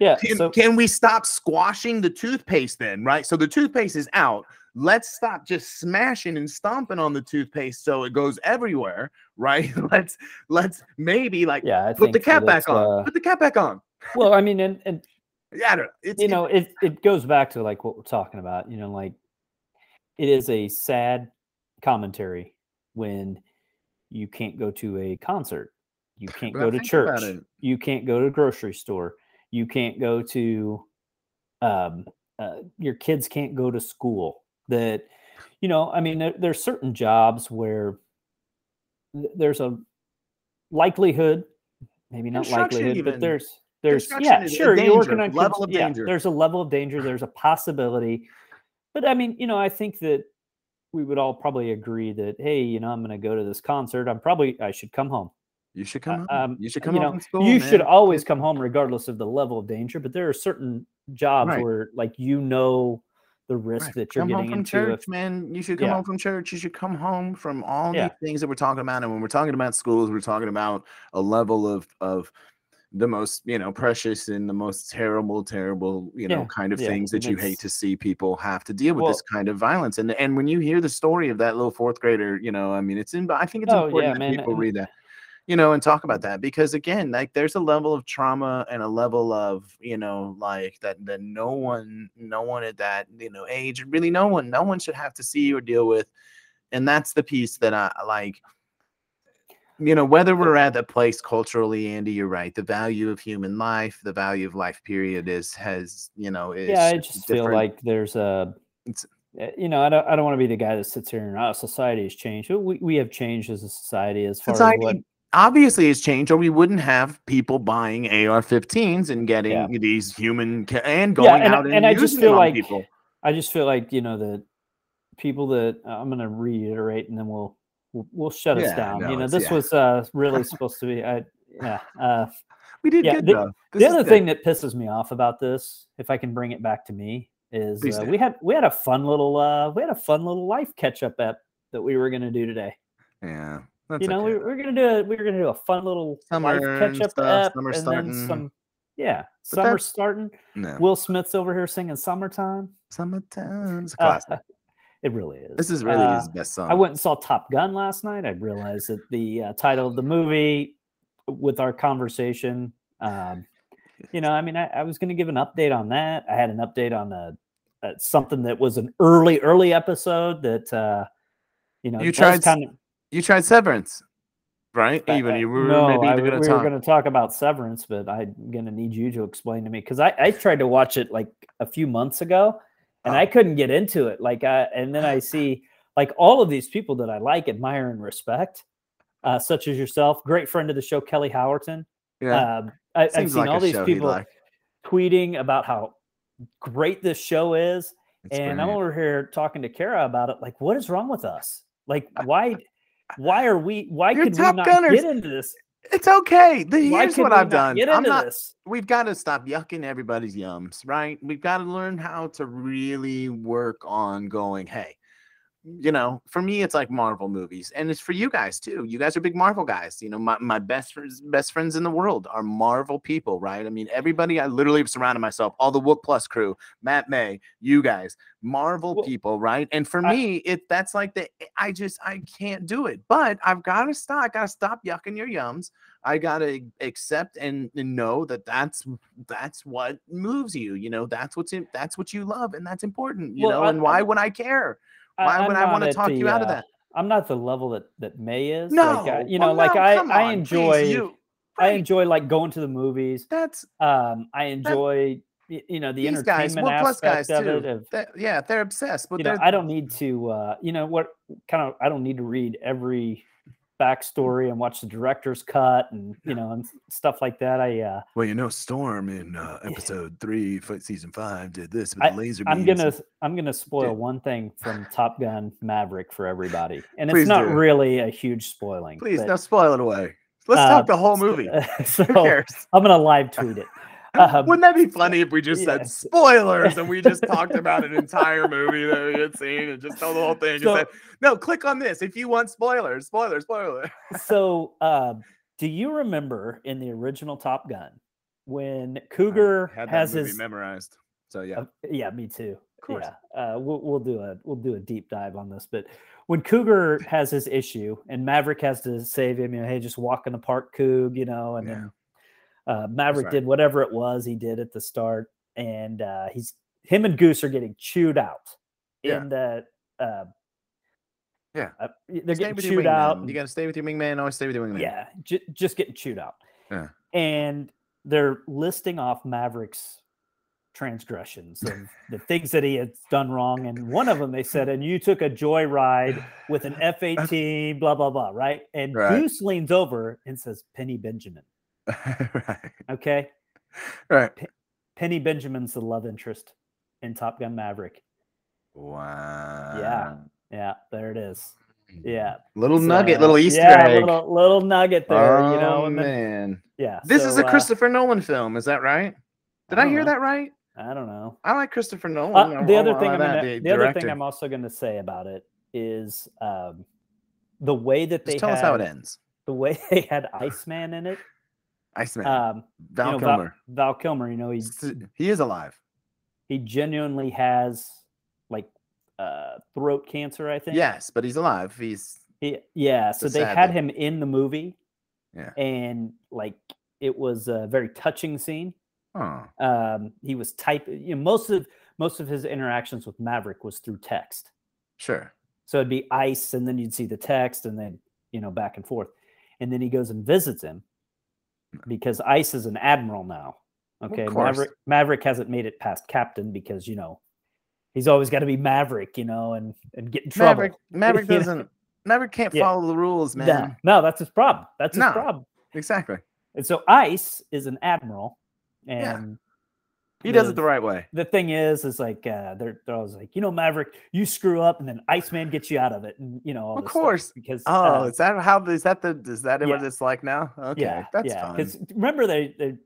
Yeah. can, so can we stop squashing the toothpaste then right so the toothpaste is out let's stop just smashing and stomping on the toothpaste so it goes everywhere right? Let's let's maybe like yeah, I put the cap back on uh, put the cap back on. Well, I mean, and, and yeah I don't know. it's you it- know it it goes back to like what we're talking about you know like it is a sad commentary when you can't go to a concert you can't go to church you can't go to a grocery store you can't go to um uh, your kids can't go to school that you know i mean there, there's certain jobs where there's a likelihood maybe not likelihood even. but there's there's yeah sure you're working on level of yeah, danger. there's a level of danger there's a possibility but i mean you know i think that we would all probably agree that hey you know i'm going to go to this concert i'm probably i should come home you should come home. um, you should you come home know, school you should always come home regardless of the level of danger but there are certain jobs Right. where like you know the risk Right. that you're come home getting from into church, if, man. You should come Yeah. home from church. You should come home from all Yeah. these things that we're talking about. And when we're talking about schools, we're talking about a level of of the most, you know, precious and the most terrible, terrible, you know, Yeah, kind of yeah, things that you hate to see people have to deal with Well- this kind of violence. And and when you hear the story of that little fourth grader, you know, I mean, it's in. I think it's Oh, important yeah, that man, people and- read that you know, and talk about that because again, like there's a level of trauma and a level of, you know, like that that no one, no one at that, you know, age, really no one, no one should have to see or deal with. And that's the piece that I like. You know, whether we're at the place culturally, Andy, you're right. The value of human life, the value of life, period, is has, you know, is yeah i just feel like there's a It's- uh, you know i don't, I don't want to be the guy that sits here and oh, society has changed we, we have changed as a society as far as what society obviously has changed, or we wouldn't have people buying AR-15s and getting Yeah. these human ca- and Yeah, going and- out and, and I just feel like people. I just feel like you know the people that uh, I'm going to reiterate, and then we'll we'll, we'll shut Yeah, us down. no, you know, this yeah. was uh, really supposed to be. I, yeah. Uh, We did yeah, good the- though. The other thing that pisses me off about this, if I can bring it back to me, is uh, we had we had a fun little uh, we had a fun little life catch up app that we were going to do today. Yeah. That's you know, okay. we, we're going to do a we were going to do a fun little Summer catch up app, summer and starting. then some. Yeah, But summer starting. no. Will Smith's over here singing "Summertime." Summertime. It's a Uh, it really is. this is really Uh, his best song. I went and saw Top Gun last night. I realized that the uh, title of the movie, with our conversation, um, you know, I mean, I, I was going to give an update on that. I had an update on a, uh something that was an early, early episode that, uh, you know, You tried kind of. You tried Severance, right? Even you were no, maybe I- going to we talk. were going to talk about Severance, but I'm going to need you to explain to me because I, I tried to watch it like a few months ago, and Oh. I couldn't get into it. Like, I, and then I see like all of these people that I like, admire, and respect, uh, such as yourself, great friend of the show, Kelly Howerton. yeah. Um, I, I've seen like all these people like. tweeting about how great this show is, It's and I'm over here talking to Kara about it. Like, what is wrong with us? Like, why? Why are we? Why You're could we not Gunners. get into this? It's okay. The, Why here's what I've done. Get I'm not. this. We've got to stop yucking everybody's yums, right? We've got to learn how to really work on going. Hey, you know, for me, it's like Marvel movies, and it's for you guys too. You guys are big Marvel guys. You know, my, my best friends, best friends in the world are Marvel people, right? I mean, everybody. I literally have surrounded myself, all the Wook Plus crew, Matt May, you guys, Marvel Well, people, right? And for I- me, it that's like the I just I can't do it. But I've got to stop. I got to stop yucking your yums. I gotta accept and, and know that that's that's what moves you. You know, that's what's in, that's what you love, and that's important. You Well, know, I- and why I- would I care? Why I'm would I want to talk you out of the, uh, that? I'm not the level that that May is. No, like, I, you know, well, like no, I come I on, please, enjoy you. I enjoy like going to the movies. That's Um, I enjoy y- you know the these guys. entertainment Well, plus aspect guys of too. it. Of, That- yeah, they're obsessed. But you know, I don't need to. uh You know what? Kind of. I don't need to read every backstory and watch the director's cut and you know and stuff like that. I uh Well, you know, Storm in uh, episode three, season five, did this with I- the laser I'm gonna I'm gonna spoil one thing from Top Gun Maverick for everybody, and it's not do. really a huge spoiling. Please, but, now spoil it away. Let's uh, talk the whole movie. So Who cares? I'm gonna live tweet it. Um, Wouldn't that be funny if we just yeah. said spoilers and we just talked about an entire movie that we had seen and just told the whole thing So- said, no, click on this if you want spoilers, spoilers, spoilers. so um, do you remember in the original Top Gun when Cougar has his memorized. So yeah, Uh, yeah, me too. Of course. Yeah, uh, we'll we'll do a we'll do a deep dive on this. But when Cougar has his issue and Maverick has to save him, you know, hey, just walk in the park, Coog, you know, and then uh, Maverick right. did whatever it was he did at the start, and uh, he's him and Goose are getting chewed out Yeah. in the. Uh, Yeah. uh, they're stay getting chewed out. and- You got to stay with your wingman. Always stay with your wingman. yeah, ju- just getting chewed out. Yeah. And they're listing off Maverick's transgressions of the things that he had done wrong. And one of them they said, and you took a joyride with an F 18, blah, blah, blah. Right. And Right. Goose leans over and says, Penny Benjamin. right. Okay. Right. Penny Benjamin's the love interest in Top Gun Maverick. Wow. Yeah. Yeah. There it is. Yeah. Little nugget, little Easter yeah, egg. Little, little nugget there, oh, you know. And then, man. yeah. This is so, a uh, Christopher Nolan film. Is that right? Did I, don't hear know. that right? I don't know. I like Christopher Nolan. Uh, the other thing I'm gonna, the the other thing. I'm also going to say about it is um, the way that they Just tell had, us how it ends. the way they had Iceman in it. Iceman. Um, Val you know, Kilmer. Val, Val Kilmer. You know, he he is alive. he genuinely has like uh, throat cancer. I think. Yes, but he's alive. He's He- yeah. So they had thing. him in the movie, yeah. and like it was a very touching scene. Oh, Um, he was type. You know, most of most of his interactions with Maverick was through text. sure. So it'd be ice, and then you'd see the text, and then you know back and forth, and then he goes and visits him because Ice is an admiral now. Okay. Maverick Maverick hasn't made it past captain because you know he's always got to be Maverick, you know, and and get in trouble. Maverick. Maverick doesn't. Maverick can't Yeah. follow the rules, man. no, that's his problem. That's his No. problem. Exactly. And so Ice is an admiral, Yeah. and He does the- it the right way. the thing is, is like uh, they're, they're always like, you know, Maverick, you screw up, and then Iceman gets you out of it, and you know, all Of course. because Oh, uh, is that how? Is that the? Is that what it's like now? Okay, yeah, that's yeah. fine. Because remember they they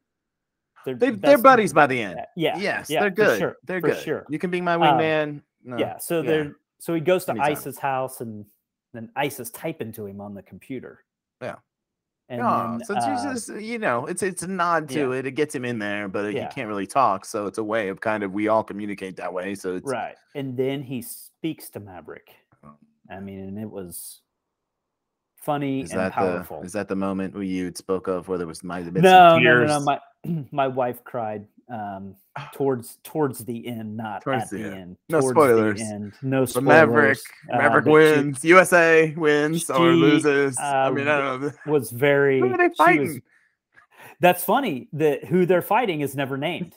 they're They, they're buddies by the end. Yeah, yes, yeah, they're good. sure, They're for good. sure. You can be my Um, wingman. No, yeah. So yeah, they're so he goes to anytime. Ice's house and then Ice is typing to him on the computer. Yeah. And Oh, then, so uh, Jesus, you know, it's it's a nod to yeah. it. It gets him in there, but Yeah. he can't really talk. So it's a way of kind of we all communicate that way. So it's right, and then he speaks to Maverick. Oh. I mean, and it was funny Is and that powerful. the is that the moment where you spoke of where there was might have been no, no, no, no. My my wife cried um, towards towards the end, not Towards at the the, end. end. No towards spoilers. The end. No spoilers. Maverick, uh, Maverick she wins. USA wins or she, loses. I mean, I uh, don't know. Was very. Who are they she was- fighting? that's funny. That who they're fighting is never named.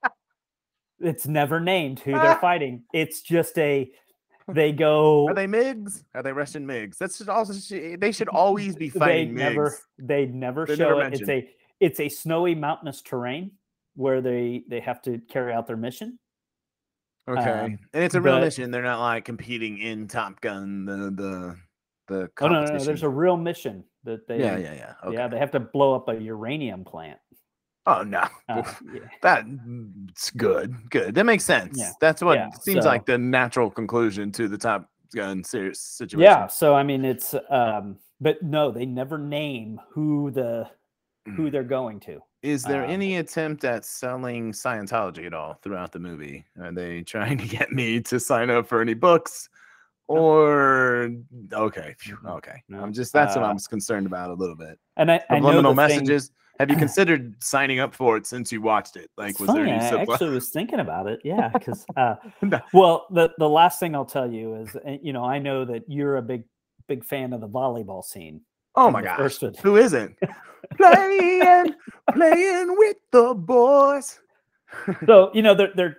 it's never named who they're fighting. It's just a. They go. Are they MIGs? Are they Russian MIGs? That's just also they should always be they fighting never MIGs. they never They're show never it. It's a it's a snowy mountainous terrain where they they have to carry out their mission. Okay, um, and it's a real but- mission. They're not like competing in Top Gun. The the the Oh no, no, no, there's a real mission that they yeah, yeah, yeah. Okay. yeah they have to blow up a uranium plant. Oh no, Uh, yeah. that's good. Good. That makes sense. Yeah, That's what yeah, seems so- like the natural conclusion to the Top Gun serious situation. yeah, so I mean it's um but no, they never name who the who they're going to. Is there Um, any attempt at selling Scientology at all throughout the movie? Are they trying to get me to sign up for any books? Or okay, No, okay. no. I'm just that's what Uh, I'm concerned about a little bit. And I, I know the thing- messages. Have you considered signing up for it since you watched it? Like, It's was there funny, any I actually was thinking about it. Yeah, because uh, No. well, the the last thing I'll tell you is, uh, you know, I know that you're a big big fan of the volleyball scene. Oh my gosh, who isn't playing playing with the boys? So you know, they're they're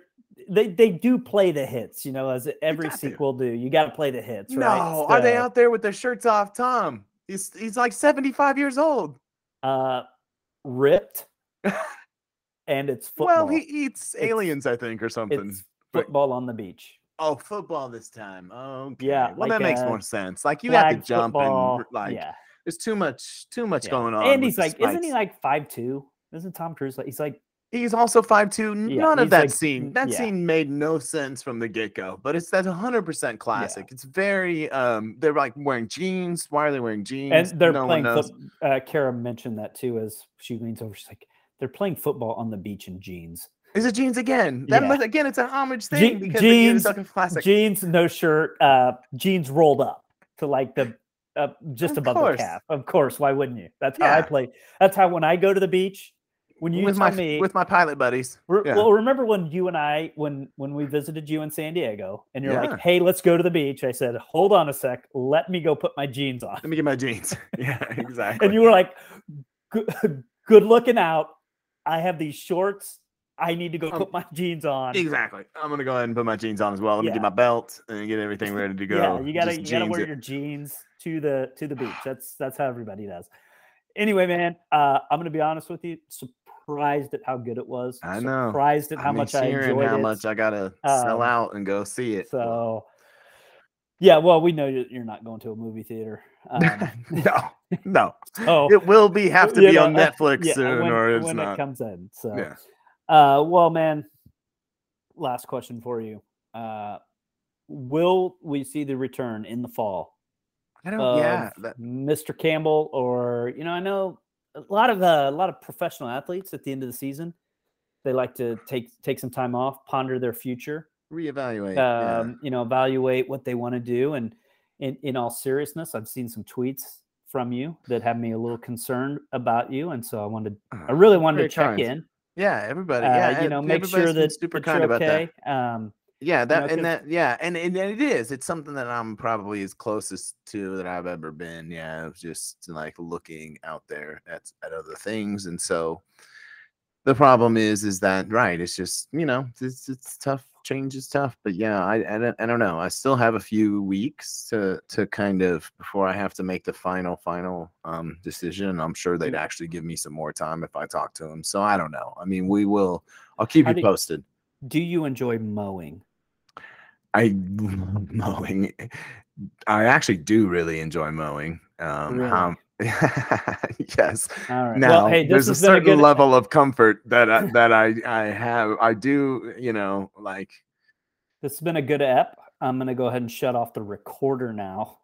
they they do play the hits. You know, as every got to. sequel do. You got to play the hits, No, right? are they out there with their shirts off? Tom, he's he's like 75 years old. Uh, ripped, and it's football. Well, he eats It's- aliens, I think, or something. it's but- football on the beach. Oh, football this time. Okay. Yeah, Well, like that makes a more sense. Like you have to jump football, and like yeah, there's too much too much yeah. going on. And he's like, isn't he like five two? Isn't Tom Cruise like? He's like, He's also five two. Yeah, None of that like- scene. That yeah. scene made no sense from the get go. But it's that's hundred percent classic. It's very um. They're like wearing jeans. Why are they wearing jeans? and they're no playing. Foot, uh, Kara mentioned that too as she leans over. She's like, they're playing football on the beach in jeans. Is it jeans again? That Yeah. must, again, it's an homage Je- thing because it's jeans- like a classic. Jeans, no shirt, uh, jeans rolled up to like the uh, just Of above course. the calf. Of course, why wouldn't you? That's how I play. That's how when I go to the beach. When you with my me, with my pilot buddies. Re- yeah. Well, remember when you and I, when when we visited you in San Diego, and you're Yeah. like, "Hey, let's go to the beach." I said, "Hold on a sec, let me go put my jeans on." Let me get my jeans. yeah, exactly. And you were like, "Good, good looking out. I have these shorts. I need to go Um, put my jeans on." Exactly. I'm gonna go ahead and put my jeans on as well. Let me get my belt and get everything ready to go. Yeah, you gotta Just you gotta wear it. your jeans to the to the beach. That's that's how everybody does. Anyway, man, uh, I'm gonna be honest with you. Surprised at how good it was. I know. Surprised at how I'm much I enjoyed how it. much I gotta sell Um, out and go see it. So, yeah, well, we know you- you're not going to a movie theater. Um, no, no. so It will be have to be know, on uh, Netflix yeah, soon, when, or it's when not. it comes in. So, yeah. Uh, well, man, last question for you. Uh, will we see the return in the fall I don't. yeah. That, Mr. Campbell, or you know, I know a lot of uh, a lot of professional athletes at the end of the season, they like to take take some time off, ponder their future, reevaluate. yeah. um, you know, evaluate what they want to do. And in, in all seriousness, I've seen some tweets from you that have me a little concerned about you. And so I wanted, I Uh, really wanted to check kind. in, Yeah, everybody. uh, yeah, you know, make sure that, super kind you're about that. Um, Yeah, that know, 'cause- and that yeah, and, and and it is. It's something that I'm probably as closest to that I've ever been. Yeah, just like looking out there at at other things, and so the problem is is that right? It's just you know it's it's tough. Change is tough, but yeah, I I don't, I don't know. I still have a few weeks to to kind of before I have to make the final final um decision. I'm sure they'd actually give me some more time if I talk to them. So I don't know. I mean, we will. I'll keep How you do- posted. do you enjoy mowing? I mowing. I actually do really enjoy mowing. Um, Really? how yes. All right. Now, well, hey, this there's a certain good. level of comfort that I, that I I have. I do, you know, like. This has been a good ep. I'm gonna go ahead and shut off the recorder now.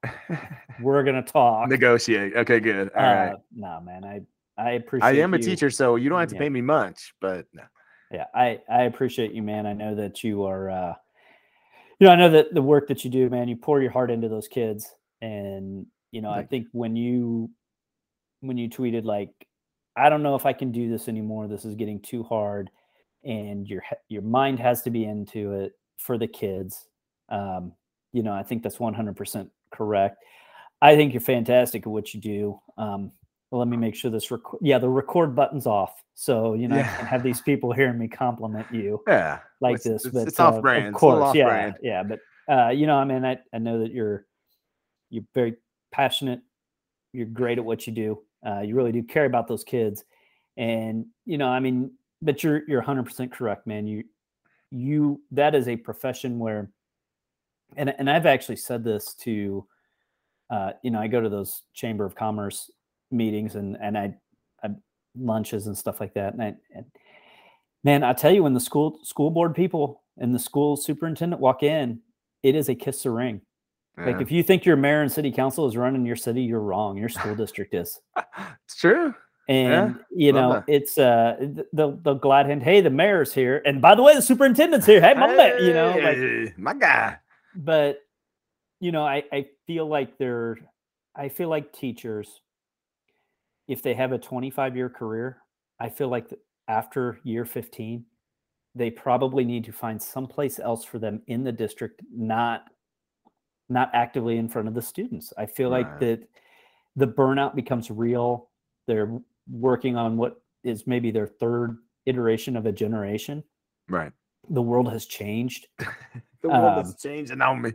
We're gonna talk. Negotiate. Okay, good. All right. Uh, no, man, I I appreciate. I am a teacher, so you don't have to Yeah. pay me much, but no. Yeah, I I appreciate you, man. I know that you are. uh You know, I know that the work that you do, man. You pour your heart into those kids, and you know, I think when you when you tweeted like, I don't know if I can do this anymore. This is getting too hard, and your your mind has to be into it for the kids. Um, you know, I think that's 100% correct. I think you're fantastic at what you do. Um, well, let me make sure this record. Yeah, the record button's off, so you know I can't have these people hearing me compliment you Yeah. like it's, this. It's, but it's off uh, brand. Of course, off yeah, brand. yeah. But uh, you know, I mean, I, I know that you're you're very passionate. You're great at what you do. Uh, you really do care about those kids, and you know, I mean, but you're you're 100 percent correct, man. You you that is a profession where, and and I've actually said this to, uh, you know, I go to those chamber of commerce meetings and and I, I lunches and stuff like that, and I and man, I tell you, when the school school board people and the school superintendent walk in, it is a kiss the ring. Like if you think your mayor and city council is running your city, you're wrong. Your school district is. it's true. And you love know, that. it's uh th- they'll they'll glad hand, hey, the mayor's here. And by the way, the superintendent's here. Hey, my man, you know, like my guy. but you know, I, I feel like they're I feel like teachers, if they have a 25 year career, I feel like after year 15, they probably need to find someplace else for them in the district, not not actively in front of the students. I feel like that the burnout becomes real. They're working on what is maybe their third iteration of a generation. Right. The world has changed. The world Um, changing on me.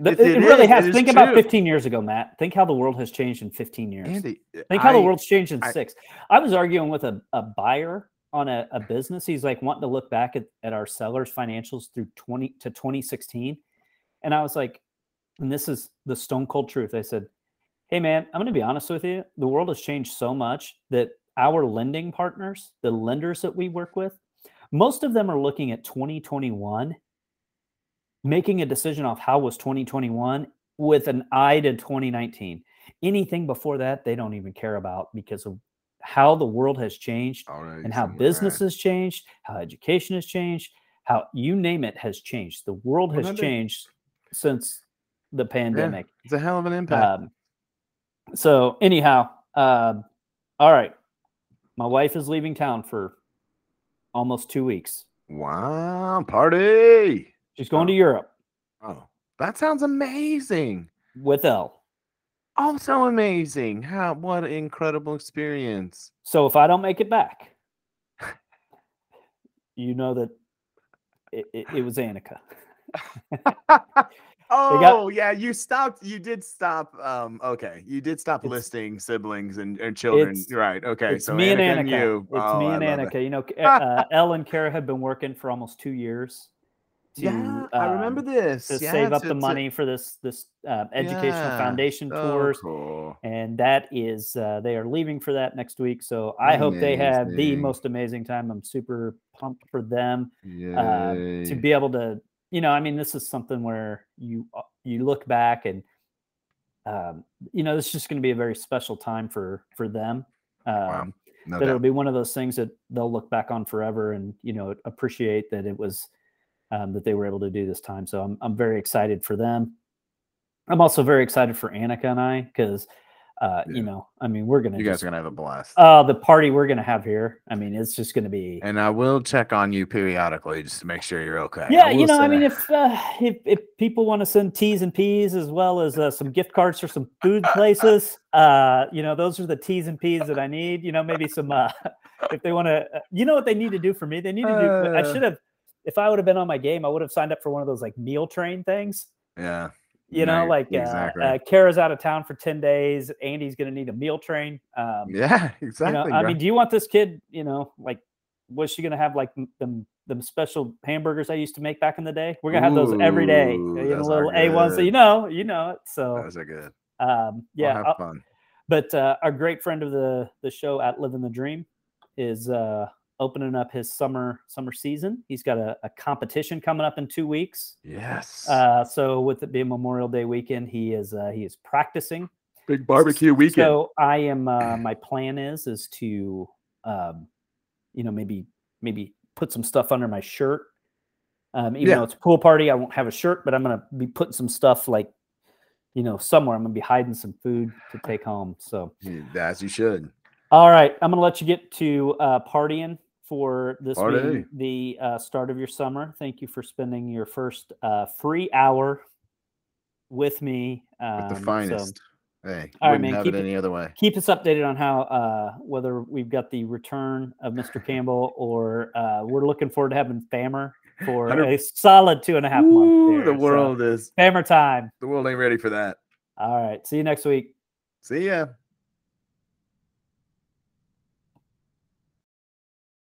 The- It- it, it really is, has. it Think about true. 15 years ago, Matt. Think how the world has changed in 15 years. Andy, Think how the world's changed in I- six. I was arguing with a, a buyer on a, a business. He's like wanting to look back at, at our sellers' financials through 20 to 2016. And I was like, and this is the stone cold truth. I said, Hey man, I'm gonna be honest with you. The world has changed so much that our lending partners, the lenders that we work with, most of them are looking at 2021 making a decision off how was 2021 with an eye to 2019 anything before that they don't even care about because of how the world has changed Alright, and how business right. has changed how education has changed how you name it has changed the world has 100. changed since the pandemic It's a hell of an impact. um, so anyhow um, all right my wife is leaving town for almost two weeks wow, party. she's going to Oh. europe Oh, that sounds amazing. with l Also amazing. How what an incredible experience. So if I don't make it back, you know that it, it, it was Annika. oh yeah, you stopped. You did stop. Um, okay, you did stop listing siblings and, and children. right. Okay, it's so me and Annika Annika. you. It's Oh, me and it. Annika. You know, uh, Elle and Kara have been working for almost two years. To, Yeah, I remember um, this. to yeah, save up the money for this this uh, educational Yeah, foundation so tours, cool. and that is uh, they are leaving for that next week. So I hope they have the most amazing time. I'm super pumped for them. uh, to be able to you know i mean this is something where you uh, you look back and um, you know it's just going to be a very special time for for them um, no that it'll be one of those things that they'll look back on forever and you know appreciate that it was um, that they were able to do this time. So i'm, I'm very excited for them. I'm also very excited for annika and i because uh, Yeah. you know i mean we're gonna You guys just, are gonna have a blast. uh the party we're gonna have here i mean it's just gonna be and I will check on you periodically just to make sure you're okay. Yeah, you know, I mean, if uh, if if people want to send T's and P's as well as uh, some gift cards for some food places, uh, you know, those are the T's and P's that I need. You know, maybe some uh, if they want to, you know, what they need to do for me, they need to do. I Uh. should have, if I would have been on my game, I would have signed up for one of those like meal train things. yeah, You know, Right, like exactly. uh, uh, Kara's out of town for ten days. Andy's going to need a meal train. Um, yeah, you exactly. know, I mean, do you want this kid? You know, like, was she gonna have like them them special hamburgers I used to make back in the day? We're gonna have those every day. Ooh, You know, little A ones, so you know, you know it. So, those are good. um, Yeah, yeah, have I'll- fun. but uh, our great friend of the the show at Living the Dream is uh, opening up his summer summer season. He's got a, a competition coming up in two weeks. Yes. Uh, so with it being Memorial Day weekend, he is uh, he is practicing. Big barbecue weekend. So I am. Uh, my plan is is to, um, you know, maybe maybe put some stuff under my shirt. Um, even Yeah. though it's a pool party, I won't have a shirt, but I'm gonna be putting some stuff like, you know, somewhere. I'm gonna be hiding some food to take home. So Yeah, As you should. all right, I'm gonna let you get to uh, partying for this being the uh, start of your summer. Thank you for spending your first uh, free hour with me. With the Um, so finest. hey, All right, man, have keep it any other way. keep us updated on how uh, whether we've got the return of Mr. Campbell or uh, we're looking forward to having Famer for a solid two and a half Ooh, months. the there. So, world is Famer time. the world ain't ready for that. All right. See you next week. See ya.